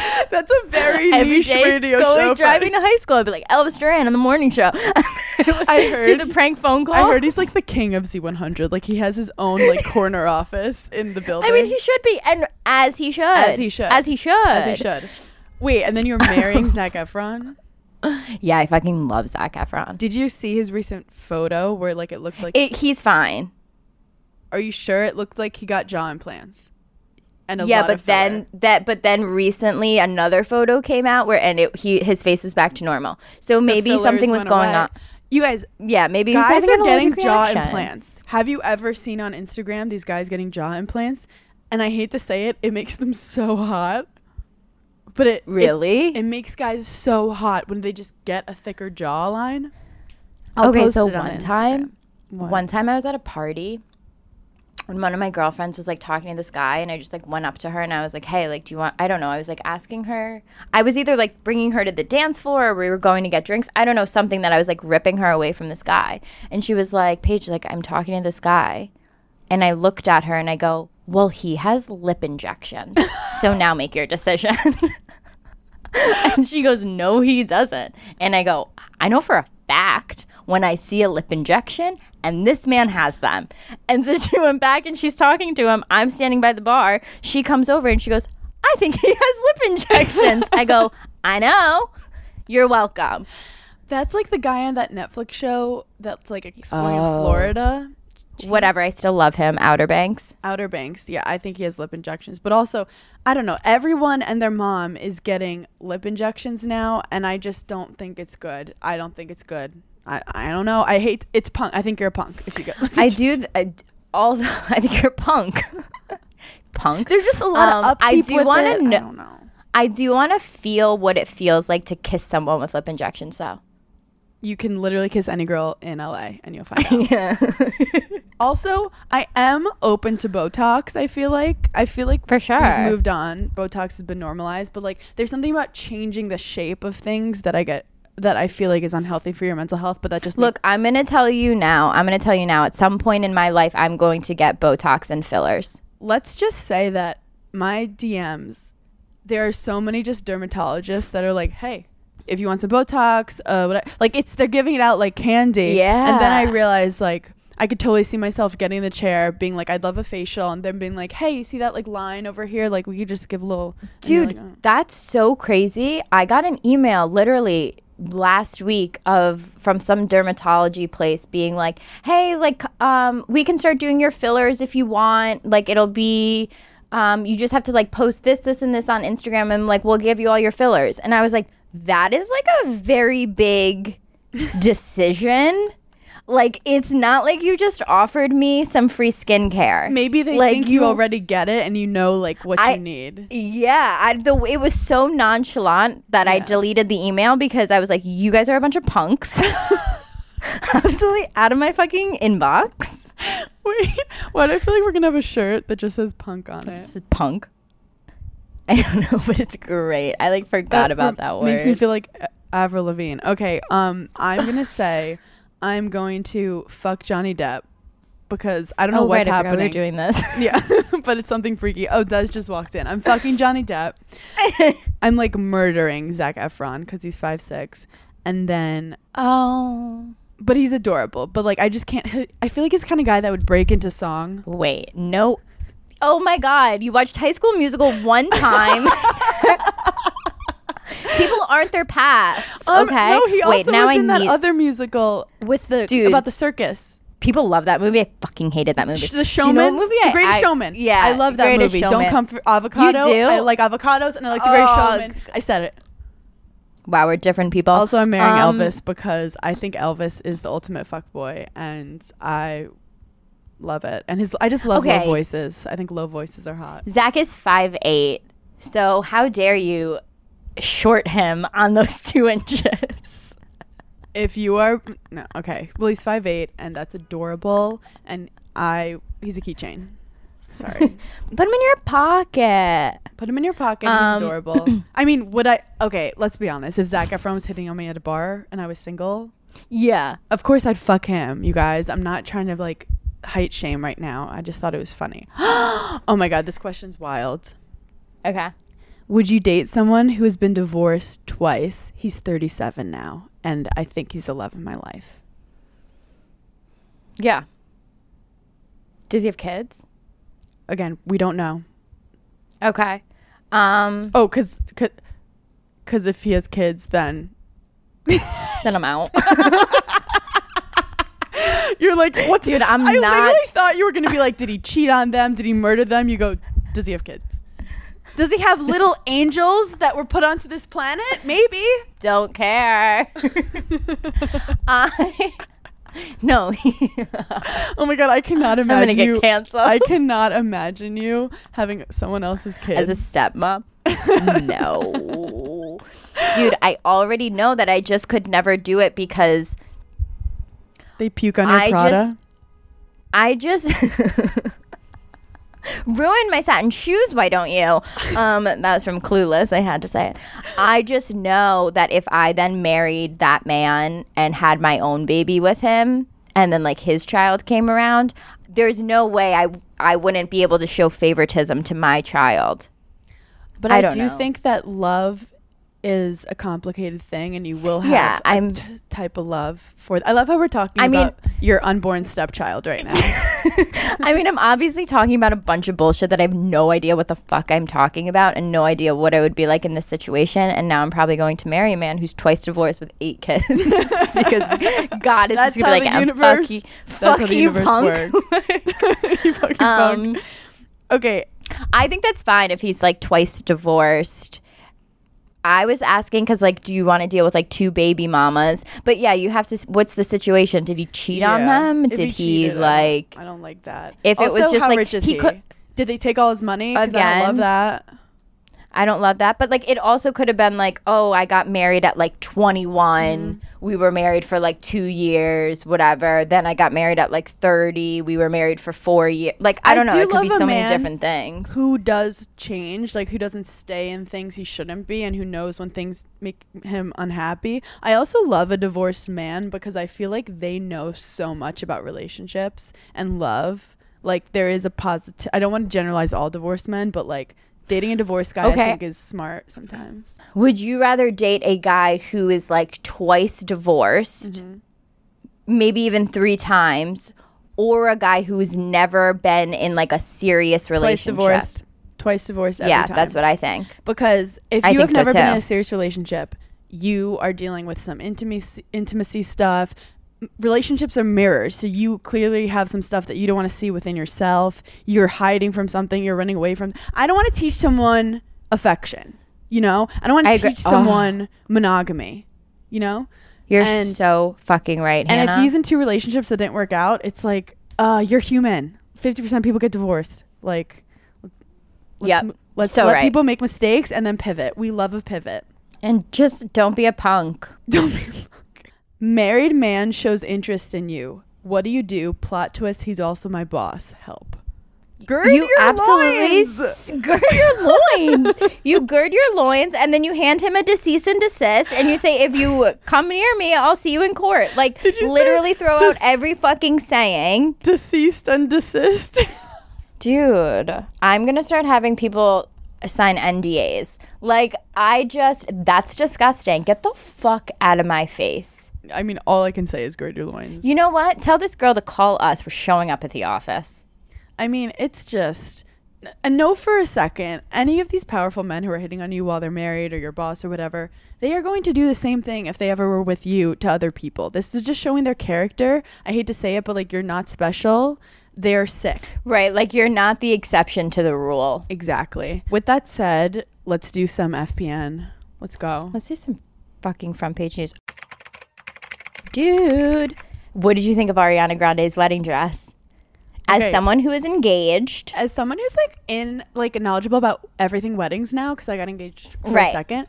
<laughs> That's a very Every niche day radio going show. driving to high school, I'd be like Elvis Duran on the morning show. <laughs> I do heard- the prank phone call. I heard he's like the king of Z100. Like he has his own like corner office in the building. I mean, he should be, and as he should, As he should. as he should, as he should. Wait, and then you're marrying <laughs> Zac Efron. Yeah, I fucking love Zac Efron. Did you see his recent photo where like it looked like? It, he's fine. are you sure it looked like he got jaw implants? And yeah, but then that, but then recently another photo came out where, and it, he his face was back to normal. So maybe something was going away. on. You guys, Yeah, maybe guys are getting jaw reaction. implants. Have you ever seen on Instagram these guys getting jaw implants? And I hate to say it, it makes them so hot. But it Really? it makes guys so hot when they just get a thicker jawline. I'll okay, so on one Instagram. time, What? one time I was at a party and one of my girlfriends was like talking to this guy and I just like went up to her and I was like, "Hey, like do you want I don't know. I was like asking her. I was either like bringing her to the dance floor or we were going to get drinks. I don't know, something that I was like ripping her away from this guy. And she was like, "Paige, like I'm talking to this guy." And I looked at her and I go, "Well, he has lip injections. so <laughs> now make your decision." <laughs> and she goes, No, he doesn't. And I go, I know for a fact when I see a lip injection, and this man has them. And so <laughs> she went back and she's talking to him. I'm standing by the bar. She comes over and she goes, I think he has lip <laughs> injections. I go, I know. You're welcome. That's like the guy on that Netflix show that's like exploring Oh. Florida. Whatever. I still love him. Outer Banks. Outer Banks. Yeah, I think he has lip injections. But also, I don't know. Everyone and their mom is getting lip injections now, and I just don't think it's good. I don't think it's good. I, I don't know. I hate it's punk. I think you're a punk if you go, <laughs> I do. Th- I, all <laughs> I think you're punk. <laughs> punk. There's just a lot Um, of I do with wanna it. kn- I don't know. I do want to feel what it feels like to kiss someone with lip injections, though. You can literally kiss any girl in LA and you'll find out. Yeah. also, I am open to Botox. I feel like I feel like For sure. we've moved on. Botox has been normalized, but like there's something about changing the shape of things that I get that I feel like is unhealthy for your mental health. But that just Look, I'm going to tell you now. I'm going to tell you now. At some point in my life, I'm going to get Botox and fillers. let's just say that my DMs, there are so many just dermatologists that are like, hey, if you want some Botox, uh, what like it's they're giving it out like candy. And then I Yeah. realized like I could totally see myself getting in the chair, being like, I'd love a facial, and then being like, hey, you see that like line over here? Like we could just give a little. and Dude, like, "Oh." that's so crazy. I got an email literally last week of from some dermatology place being like, "Hey, like um we can start doing your fillers if you want. Like it'll be um you just have to like post this this and this on Instagram and like we'll give you all your fillers." And I was like, "That is like a very big <laughs> decision." Like it's not like you just offered me some free skincare. Maybe they Like, think you, you- already get it and you know like what I- you need. Yeah, I, the it was so nonchalant that I deleted the email because I was like, "You guys are a bunch of punks." <laughs> Absolutely out of my fucking inbox. <laughs> Wait, what? I feel like we're gonna have a shirt that just says punk on it? Punk. I don't <laughs> know, but it's great. I like forgot about rem- that word. Makes me feel like Avril Lavigne. Okay, um, I'm gonna say I'm going to fuck Johnny Depp because I don't know oh, what's right, I forgot we happening. were doing this. <laughs> yeah, <laughs> but it's something freaky. Oh, Des just walked in. I'm fucking Johnny Depp. <laughs> I'm like murdering Zac Efron because he's five six, and then oh, but he's adorable. But like I just can't. I feel like he's the kind of guy that would break into song. wait, no. Oh my god, you watched High School Musical one time. People aren't their past. Um, okay. No, he also Wait, now was I in that need. other musical with the Dude. about the circus. People love that movie. I fucking hated that movie. The Do you Showman, know movie? The Greatest I- Showman. Yeah, I love that movie. Don't come for avocado. You do? I like avocados and I like the Greatest Oh, Showman. I said it. Wow, we're different people. Also, I'm marrying Um, Elvis because I think Elvis is the ultimate fuckboy, and I love it. And his, I just love low voices. I think low voices are hot. Zac is five eight. So how dare you short him on those <laughs> two inches? If you are no okay, well he's five eight, and that's adorable. And I, he's a keychain. Sorry. <laughs> Put him in your pocket. Put him in your pocket. Um, he's adorable. <clears throat> I mean, would I? Okay, let's be honest. If Zac Efron was hitting on me at a bar and I was single, Yeah. of course I'd fuck him. You guys, I'm not trying to like height shame right now. I just thought it was funny. <gasps> oh my god, this question's wild. Okay. Would you date someone who has been divorced twice? He's 37 now, and I think he's the love of my life. Yeah. Does he have kids? Again, we don't know. Okay. Um. Oh, cause, cuz if he has kids, then <laughs> Then I'm out. <laughs> you're like, what's Dude, I'm I not- literally thought you were gonna be like, did he cheat on them? Did he murder them? You go, does he have kids? Does he have little <laughs> angels that were put onto this planet? Maybe. Don't care. <laughs> I. No. <laughs> Oh my god, I cannot imagine. I'm gonna imagine get you. canceled. I cannot imagine you having someone else's kids. As a stepmom? no. Dude, I already know that I just could never do it because they puke on your I Prada. just I just ruined my satin shoes, why don't you? Um that was from Clueless, I had to say it. I just know that if I then married that man and had my own baby with him and then like his child came around, there's no way I I wouldn't be able to show favoritism to my child. But I I, do know. think that love is a complicated thing, and you will have Yeah, a I'm- t- type of love for. I love how we're talking I mean- about your unborn stepchild right now. <laughs> I mean, I'm obviously talking about a bunch of bullshit that I have no idea what the fuck I'm talking about and no idea what I would be like in this situation. And now I'm probably going to marry a man who's twice divorced with eight kids <laughs> because <laughs> God is That's just gonna be like, the "Um, universe- fuck you, that's fuck how the you, universe punk." works. you fucking um, punk. Okay, I think that's fine if he's like twice divorced. I was asking because, like, do you want to deal with like two baby mamas? But yeah, you have to. What's the situation? Did he cheat on them? If Did he, cheated, I don't- like? I don't like that. If it was just, how like, rich is he he? could- Did they take all his money? 'Cause I love Again. that. I don't love that. But like it also could have been like, oh, I got married at like 21. Mm-hmm. We were married for like 2 years, whatever. Then I got married at like 30. We were married for 4 years. Like I I don't know, do it could be so many different things. Who does change? Like who doesn't stay in things he shouldn't be, and who knows when things make him unhappy. I also love a divorced man because I feel like they know so much about relationships and love. Like there is a positive. I don't want to generalize all divorced men, but like dating a divorced guy, Okay. I think is smart sometimes. Would you rather date a guy who is like twice divorced, Mm-hmm. maybe even 3 times, or a guy who's never been in like a serious relationship? Twice divorced. Twice divorced. Every Yeah, time. that's what I think. because if I you have so, never been in a serious relationship, you are dealing with some intimacy intimacy stuff. Relationships are mirrors, so you clearly have some stuff that you don't want to see within yourself. You're hiding from something. You're running away from. I don't want to teach someone affection. You know, I don't want to teach someone monogamy. You know, You're And- so fucking right, and Hannah. if he's in two relationships that didn't work out, it's like, uh, you're human. Fifty percent of people get divorced. Like, let's, Yep. let's So let right. people make mistakes and then pivot. We love a pivot. and just don't be a punk. <laughs> Don't be. Married man shows interest in you. What do you do? Plot twist. He's also my boss. Help. Gird you your absolutely loins. s- gird your loins. you gird your loins, and then you hand him a cease and desist, and you say, "If you come near me, I'll see you in court." Like literally throw des- out every fucking saying. Deceased and desist. <laughs> Dude, I'm gonna start having people sign NDAs. Like I just that's disgusting. Get the fuck out of my face. I mean, all I can say is gird your loins. You know what? Tell this girl to call us. We're showing up at the office. I mean, it's just and know for a second, any of these powerful men who are hitting on you while they're married or your boss or whatever, they are going to do the same thing if they ever were with you to other people. This is just showing their character. I hate to say it, but like you're not special. They're sick. Right. Like you're not the exception to the rule. Exactly. With that said, let's do some FPN. Let's go. Let's do some fucking front page news. Dude, what did you think of Ariana Grande's wedding dress? As Okay. someone who is engaged, As someone who's like in like knowledgeable about everything weddings now, because I got engaged for Right. a second,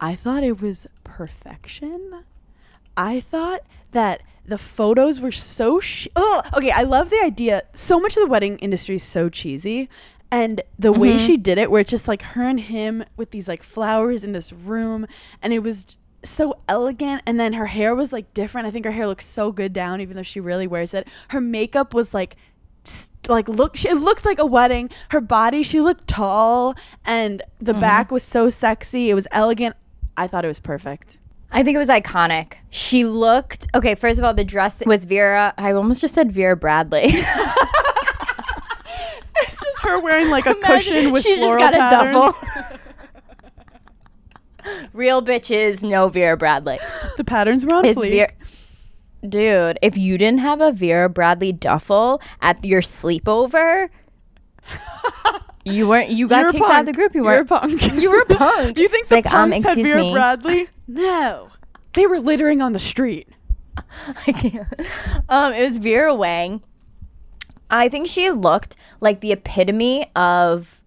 I thought it was perfection. I thought that the photos were so sh- oh okay i love the idea so much of the wedding industry is so cheesy and the way mm-hmm. she did it where it's just like her and him with these like flowers in this room and it was so elegant and then her hair was like different i think her hair looks so good down even though she really wears it her makeup was like like look she, it looked like a wedding her body she looked tall and the mm-hmm. back was so sexy it was elegant i thought it was perfect I think it was iconic. She looked okay. First of all, the dress was Vera. I almost just said Vera Bradley. <laughs> <laughs> it's just her wearing like a cushion with She's just floral got a patterns. duffel. <laughs> <laughs> Real bitches, no Vera Bradley. the patterns were on Is fleek. Vera- Dude, if you didn't have a Vera Bradley duffel at your sleepover, you weren't. You got You're kicked out of the group. You You're a weren't. punk. <laughs> You were a punk. <laughs> You think the like, um, punks had excuse Vera me. Bradley? No, they were littering on the street. I can't. Um, it was Vera Wang. I think she looked like the epitome of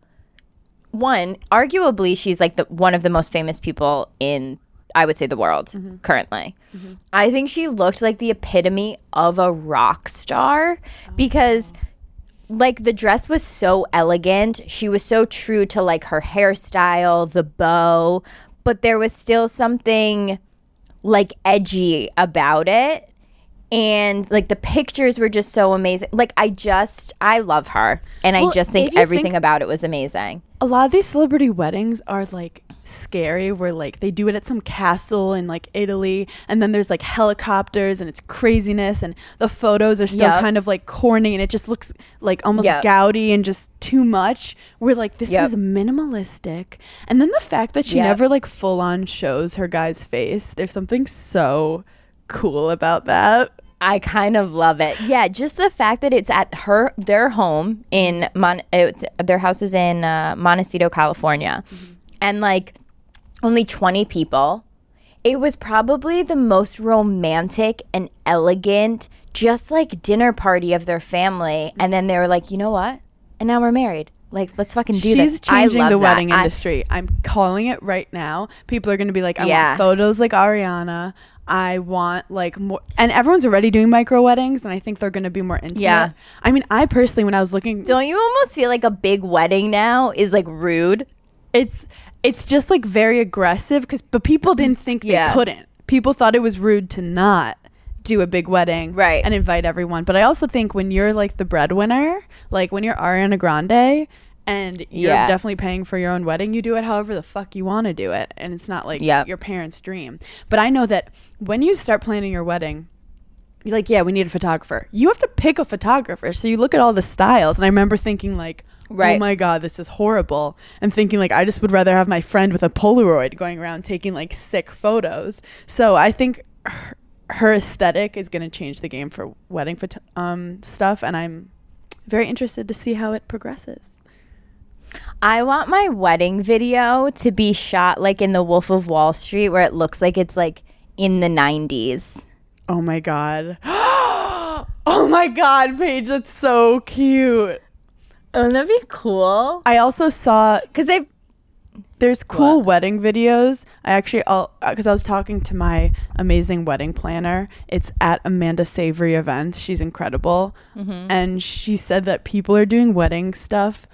one. Arguably, she's like the one of the most famous people in, I would say, the world mm-hmm. currently. Mm-hmm. I think she looked like the epitome of a rock star because. Oh. Like the dress was so elegant. She was so true to like her hairstyle, the bow, but there was still something like edgy about it and like the pictures were just so amazing like i just i love her and i just think everything think- about it was amazing A lot of these celebrity weddings are like scary, where like they do it at some castle in like Italy, and then there's like helicopters and it's craziness, and the photos are still Yep. kind of like corny, and it just looks like almost Yep. gaudy and just too much. Where like this Yep. was minimalistic, and then the fact that she never like full on shows her guy's face, there's something so cool about that. I kind of love it yeah just the fact that it's at her their home in Mon- it's, their house is in uh, montecito california and like only 20 people it was probably the most romantic and elegant just like dinner party of their family and then they were like you know what and now we're married like let's fucking do She's this I changing the that. wedding I- industry. I'm calling it right now. People are going to be like, I Yeah. want photos like Ariana. I want like more, and everyone's already doing micro weddings, and I think they're going to be more intimate. Yeah. I mean, I personally, when I was looking, Don't you almost feel like a big wedding now is like rude? it's it's just like very aggressive because, but people didn't think they Yeah. couldn't. People thought it was rude to not do a big wedding, Right. and invite everyone. But I also think when you're like the breadwinner, like when you're Ariana Grande. And you're Yeah. definitely paying for your own wedding. You do it however the fuck you want to do it. And it's not like Yep. your parents' dream. But I know that when you start planning your wedding, you're like, yeah, we need a photographer. You have to pick a photographer. So you look at all the styles. And I remember thinking, like, oh my God, this is horrible. And thinking, like, I just would rather have my friend with a Polaroid going around taking, like, sick photos. So I think her, her aesthetic is going to change the game for wedding photo- um, stuff. And I'm very interested to see how it progresses. I want my wedding video to be shot like in The Wolf of Wall Street, where it looks like it's like in the 90s. Oh my God. <gasps> oh my God, Paige, that's so cute. Oh, Wouldn't that be cool? I also saw Because they there's cool wedding videos. I actually, all because uh, I was talking to my amazing wedding planner. It's at Amanda Savory Events. She's incredible, mm-hmm. and she said that people are doing wedding stuff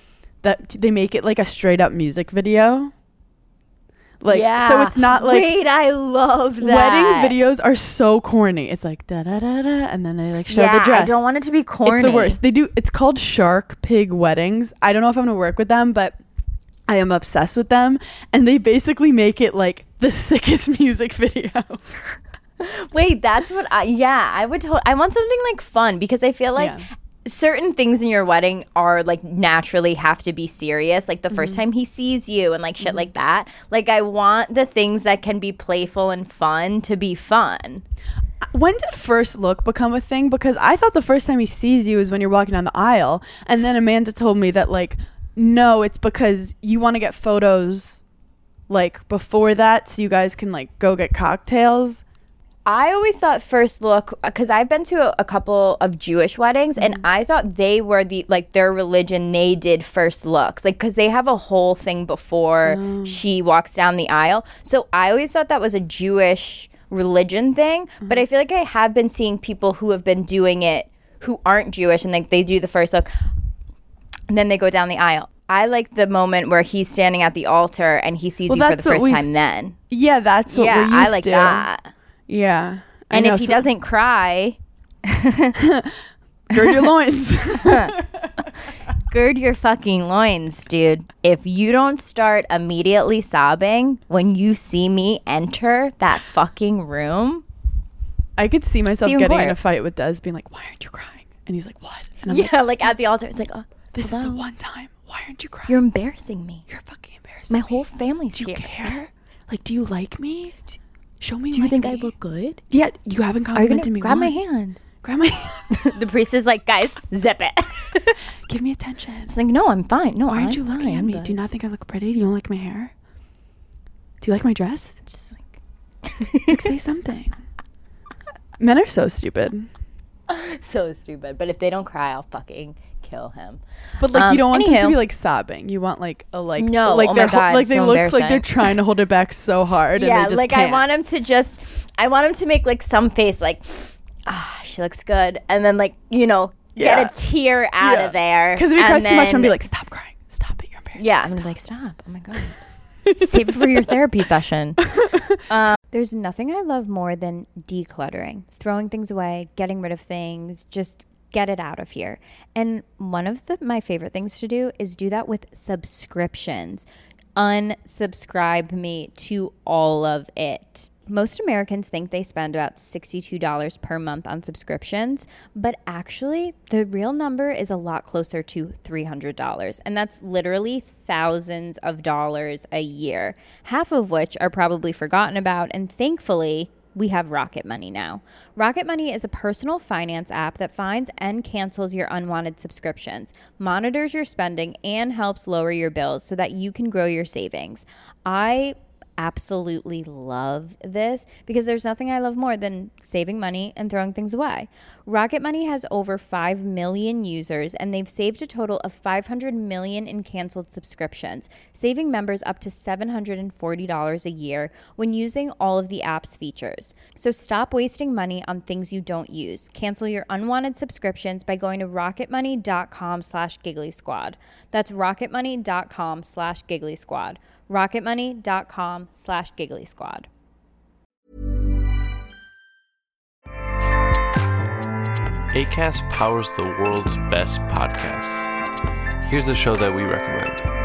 that they make it like a straight up music video. Like, yeah. so it's not like Wait, I love that. wedding videos are so corny. It's like da da da da, and then they like show yeah, the dress. I don't want it to be corny. It's the worst. They do. It's called Shark Pig Weddings. I don't know if I'm gonna work with them, but I am obsessed with them, and they basically make it like the <laughs> sickest music video. Wait, that's what I. Yeah, I would. To- I want something like fun because I feel like Yeah. Certain things in your wedding are like naturally have to be serious like the first Mm-hmm. time he sees you and like shit like that like i want the things that can be playful and fun to be fun When did first look become a thing? Because I thought the first time he sees you is when you're walking down the aisle, and then Amanda told me that like, no, it's because you want to get photos like before that, so you guys can like go get cocktails. I always thought first look because I've been to a, a couple of Jewish weddings and mm-hmm. I thought they were the like their religion they did first looks like because they have a whole thing before oh. she walks down the aisle. So I always thought that was a Jewish religion thing, but I mm-hmm. feel like I have been seeing people who have been doing it who aren't Jewish and like they do the first look and then they go down the aisle. I like the moment where he's standing at the altar and he sees Well, you for the first time. s- Then, Yeah, that's what yeah, I like to. that. Yeah, I And know, if he so- doesn't cry, <laughs> gird your loins. <laughs> gird your fucking loins, dude. If you don't start immediately sobbing when you see me enter that fucking room, I could see myself See getting in a fight with Des, being like, "Why aren't you crying?" And he's like, "What?" And I'm like, yeah, like at the altar, it's like, oh, "This is the one time. Why aren't you crying? You're embarrassing me. You're fucking embarrassing. My me. whole family's Do you here. care? Like, do you like me? D- Show me. Do you think I look good? Yeah, you haven't Are you complimented me. grab my hand? Grab my hand. <laughs> the priest is like, guys, zip it. <laughs> Give me attention. it's like, no, I'm fine. No, Why aren't I'm you looking fine, at me? but- Do you not think I look pretty? Do you don't like my hair? Do you like my dress? Just like, <laughs> Like, say something. Men are so stupid. so stupid. But if they don't cry, I'll fucking kill him. But like, Um, you don't want them to be like sobbing. You want like a like No, like oh they're ho- God, like they so look like they're trying to hold it back so hard. and yeah, they just like I can't. want him to just, I want him to make like some face like, ah, she looks good, and then like you know Yeah. get a tear out Yeah. of there. Because if he and cries too much, I'm be like, stop crying, stop it, you're embarrassing. yeah, I'm stop. gonna be like, stop. Oh my god, <laughs> save it for your therapy session. <laughs> Um, there's nothing I love more than decluttering, throwing things away, getting rid of things, just get it out of here. And one of the, my favorite things to do is do that with subscriptions. Unsubscribe me to all of it. Most Americans think they spend about $62 per month on subscriptions, but actually, the real number is a lot closer to $300. And that's literally thousands of dollars a year, half of which are probably forgotten about. And thankfully, we have Rocket Money now. Rocket Money is a personal finance app that finds and cancels your unwanted subscriptions, monitors your spending, and helps lower your bills so that you can grow your savings. I absolutely love this because there's nothing I love more than saving money and throwing things away. Rocket Money has over 5 million users and they've saved a total of 500 million in canceled subscriptions, saving members up to $740 a year when using all of the app's features. So stop wasting money on things you don't use. Cancel your unwanted subscriptions by going to rocketmoney.com slash giggly squad. That's rocketmoney.com slash giggly squad rocketmoney.com slash giggly squad ACAST powers the world's best podcasts. Here's a show that we recommend.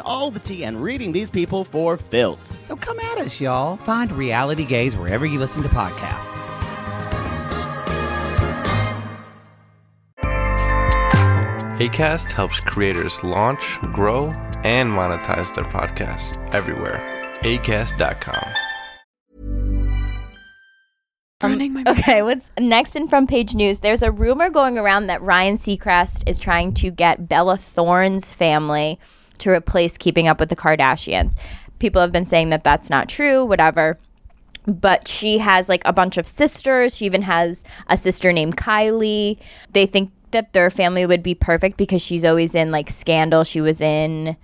all the tea and reading these people for filth. so come at us, y'all. Find Reality Gaze wherever you listen to podcasts. ACAST helps creators launch, grow, and monetize their podcasts everywhere. ACAST.com. Ruining my okay what's next in front page news there's a rumor going around that ryan seacrest is trying to get bella thorne's family to replace keeping up with the kardashians people have been saying that that's not true whatever but she has like a bunch of sisters. She even has a sister named Kylie. They think that their family would be perfect because she's always in like scandal. She was in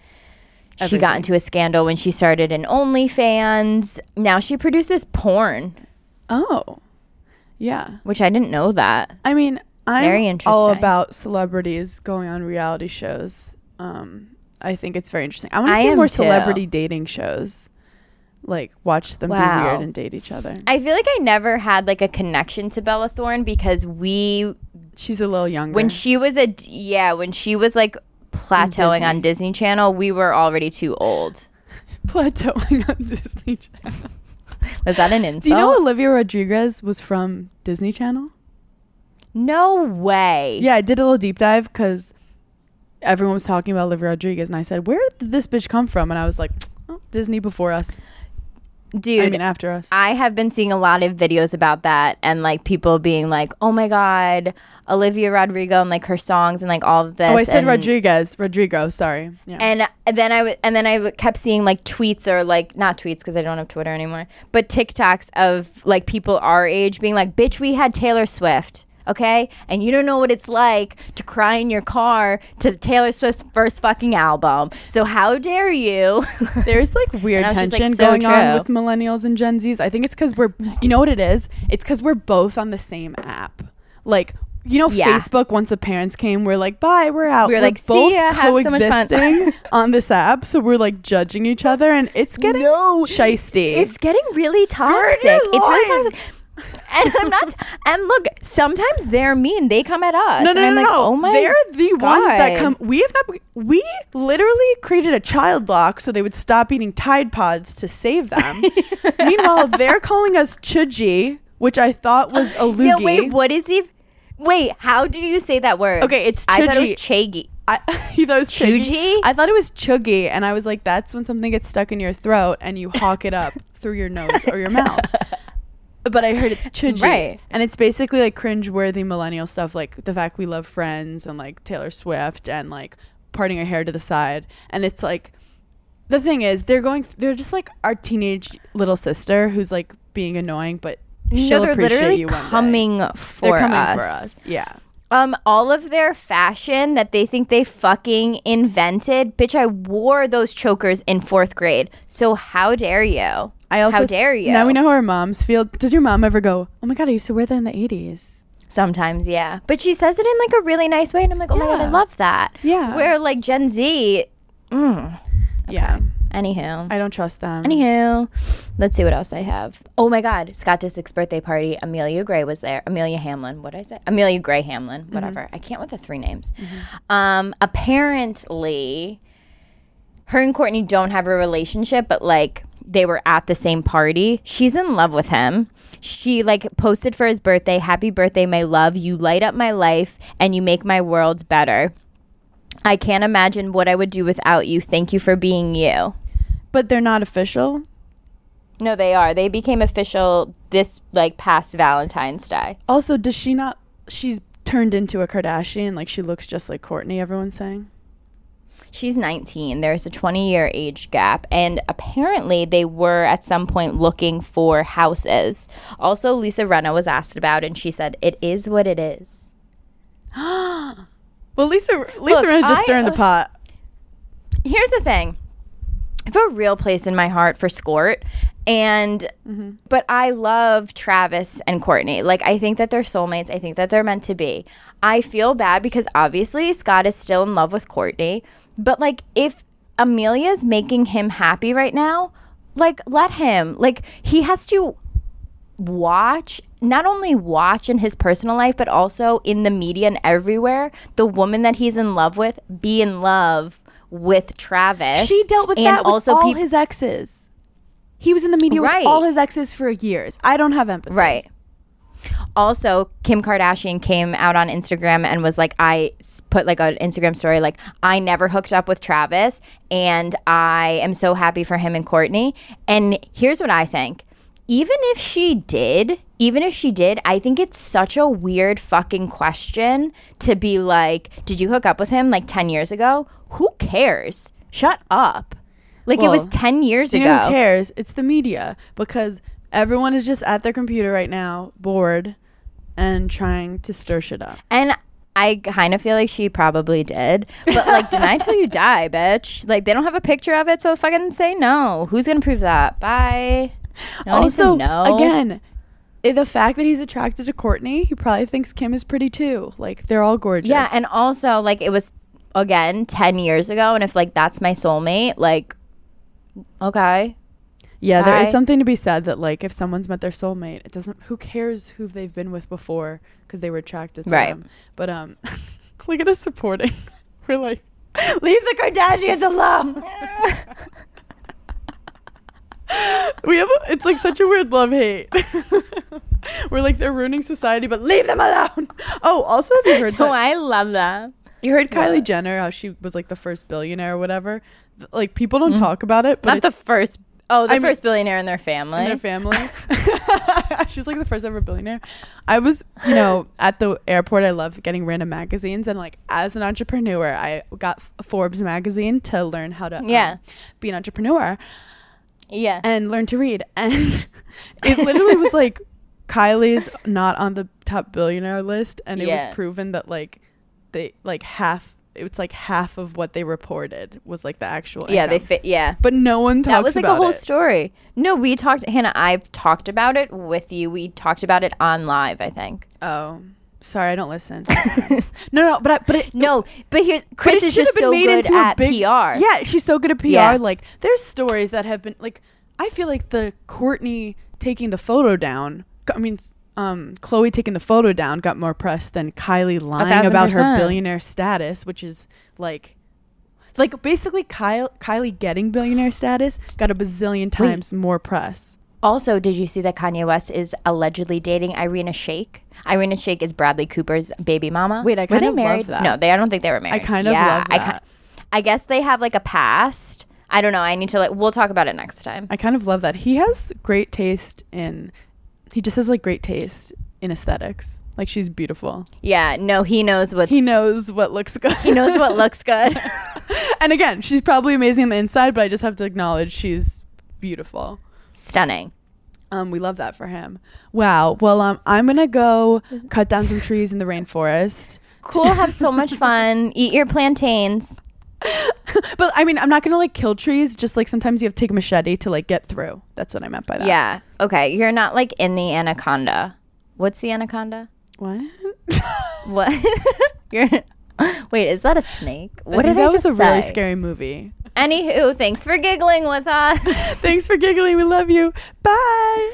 she got into a scandal when she started in OnlyFans. Now she produces porn. Oh. Yeah. which I didn't know that. I mean, I'm Very all about celebrities going on reality shows. Um, I think it's very interesting. I want to I see more too. celebrity dating shows. Like watch them be weird and date each other. I feel like I never had like a connection to Bella Thorne because we She's a little younger. when she was a d- yeah when she was like plateauing on Disney Channel, we were already too old. <laughs> plateauing on Disney Channel. <laughs> Was that an insult? <laughs> Do you know Olivia Rodriguez was from Disney Channel? no way. Yeah, I did a little deep dive because everyone was talking about Olivia Rodriguez, and I said, "Where did this bitch come from?" And I was like, oh, "Disney before us." dude. I mean, after us. I have been seeing a lot of videos about that and like people being like, "Oh my god, Olivia Rodrigo and like her songs and like all of this." oh, I said and, Rodriguez. Rodrigo. Sorry. Yeah. And then I w- and then I w- kept seeing like tweets or like not tweets because I don't have Twitter anymore, but TikToks of like people our age being like, "Bitch, we had Taylor Swift." Okay, and you don't know what it's like to cry in your car to Taylor Swift's first fucking album. So how dare you? <laughs> There's like weird And I was just tension like, so going on with millennials and Gen Zs. I think it's because we're, you know what it is? It's because we're both on the same app. Like, you know, Yeah. Facebook, once the parents came, we're like, bye, we're out. We were like, "See both ya, have so much fun." coexisting <laughs> on this app. So we're like judging each other and it's getting shisty. It's getting really toxic. you're It's really toxic. <laughs> And I'm not. And look, sometimes they're mean. They come at us. no, and no, no, I'm like, no. oh my. They're the ones that come. We have not. We literally created a child lock so they would stop eating Tide Pods to save them. <laughs> Meanwhile, they're calling us chuji, which I thought was a <gasps> loogie. Yeah, wait. What is he? Wait, how do you say that word? Okay, it's I thought it was chuji. chagi. I <laughs> you thought it was chuggy? Chuji? I thought it was chuggy, and I was like, that's when something gets stuck in your throat and you hawk it up through your nose or your mouth. But I heard it's <laughs> chuji, Right. And it's basically like cringe-worthy millennial stuff, like the fact we love Friends and like Taylor Swift and like parting our hair to the side. And it's like the thing is, they're going, they're just like our teenage little sister who's like being annoying, but she'll No, they're appreciate literally you one day. coming for They're coming us. for us, yeah. Um, all of their fashion that they think they fucking invented, bitch. I wore those chokers in fourth grade. So how dare you? I also how dare you? Now we know how our moms feel. Does your mom ever go, "Oh my god, I used to wear that in the '80s"? Sometimes, yeah. But she says it in like a really nice way, and I'm like, oh my god, I love that. Yeah. Where like Gen Z, mm. Yeah, Anywho. I don't trust them. Anywho, let's see what else I have. Oh my God, Scott Disick's birthday party. Amelia Gray was there. Amelia Hamlin. What did I say? Amelia Gray Hamlin. Whatever. I can't with the three names. Um, apparently, her and Kourtney don't have a relationship, but like they were at the same party. She's in love with him. She like posted for his birthday, "Happy birthday, my love. You light up my life and you make my world better." I can't imagine what I would do without you. Thank you for being you. but they're not official. No, they are. They became official this like past Valentine's Day. Also, does she not? She's turned into a Kardashian. Like she looks just like Kourtney. Everyone's saying. She's 19. There's a 20 year age gap. And apparently, they were at some point looking for houses. Also, Lisa Rinna was asked about, and she said, It is what it is. <gasps> <gasps> Well, Lisa, Lisa Look, Rinna just I- stirring the uh, pot. Here's the thing I have a real place in my heart for Scott. And, mm-hmm. but I love Travis and Kourtney. Like, I think that they're soulmates. I think that they're meant to be. I feel bad because obviously Scott is still in love with Kourtney. But, like, if Amelia's making him happy right now, like, let him. Like, he has to watch not only watch in his personal life but also in the media and everywhere the woman that he's in love with be in love with Travis. She dealt with and that with also all peop- his exes. He was in the media Right. with all his exes for years. I don't have empathy. Right. Also, Kim Kardashian came out on Instagram and was like, I put like an Instagram story, like, I never hooked up with Travis and I am so happy for him and Kourtney. And here's what I think. Even if she did, even if she did, I think it's such a weird fucking question to be like, did you hook up with him like 10 years ago? Who cares? Shut up. Like it was 10 years ago. who cares? It's the media because everyone is just at their computer right now, bored, and trying to stir shit up. And I kind of feel like she probably did. But like, deny till you <laughs> die, bitch. Like, they don't have a picture of it, so fucking say no. Who's gonna prove that? Bye. No one needs to also, know. again, the fact that he's attracted to Kourtney, he probably thinks Kim is pretty too. Like they're all gorgeous. Yeah, and also like it was again 10 years ago and if like that's my soulmate, like okay. yeah, there is something to be said that like if someone's met their soulmate, it doesn't. Who cares who they've been with before because they were attracted to Right. them. But um, <laughs> look at us supporting. <laughs> We're like, <laughs> leave the Kardashians alone. We have. A, it's like such a weird love hate. <laughs> We're like they're ruining society, but leave them alone. Oh, also have you heard Oh? I love that. You heard Kylie Jenner how she was like the first billionaire or whatever. Like people don't talk about it, but Mm. Not the first Oh, the I mean- first billionaire in their family. in their family. <laughs> <laughs> She's like the first ever billionaire. I was, you know, at the airport. I love getting random magazines, and like as an entrepreneur, I got Forbes magazine to learn how to um, Yeah. be an entrepreneur yeah. and learn to read. <laughs> And it literally was <laughs> like Kylie's not on the top billionaire list, and it Yeah. was proven that like they like half. It's like half of what they reported was like the actual. yeah, they fit yeah. But no one talks That was like a whole it. story. No, we talked Hannah, I've talked about it with you. We talked about it on live, I think. Oh, sorry, I don't listen. <laughs> no, no, but I, but it, No, but here's but Kris it is should just have been so made good into a at big- PR. Yeah, she's so good at PR. Yeah. Like, there's stories that have been like, I feel like the Kourtney taking the photo down. I mean, um, Khloé taking the photo down got more press than Kylie lying about her billionaire status, which is like. Like basically, Kyle, Kylie getting billionaire status got a bazillion times more press. Also, did you see that Kanye West is allegedly dating Irina Shayk? Irina Shayk is Bradley Cooper's baby mama. Wait, I Were they of love married? that. No, they. I don't think they were married. I kind of yeah, love I, that. ki- I guess they have like a past. I don't know. I need to like. We'll talk about it next time. I kind of love that. He has great taste in he just has like great taste in aesthetics. Like she's beautiful. Yeah. No, he knows what He knows what looks good. He knows what looks good. <laughs> and again, she's probably amazing on the inside, but I just have to acknowledge she's beautiful. Stunning. Um, we love that for him. Wow. Well, um, I'm gonna go cut down some trees in the rainforest. Cool. Have so much <laughs> fun. Eat your plantains. <laughs> But I mean, I'm not gonna like kill trees. Just like sometimes you have to take a machete to like get through. That's what I meant by that. Yeah. Okay. You're not like in the anaconda. What's the anaconda? What? What? <laughs> You're. Wait, is that a snake? I What did I that was just a really scary movie. Anywho, thanks for giggling with us. <laughs> Thanks for giggling. We love you. Bye.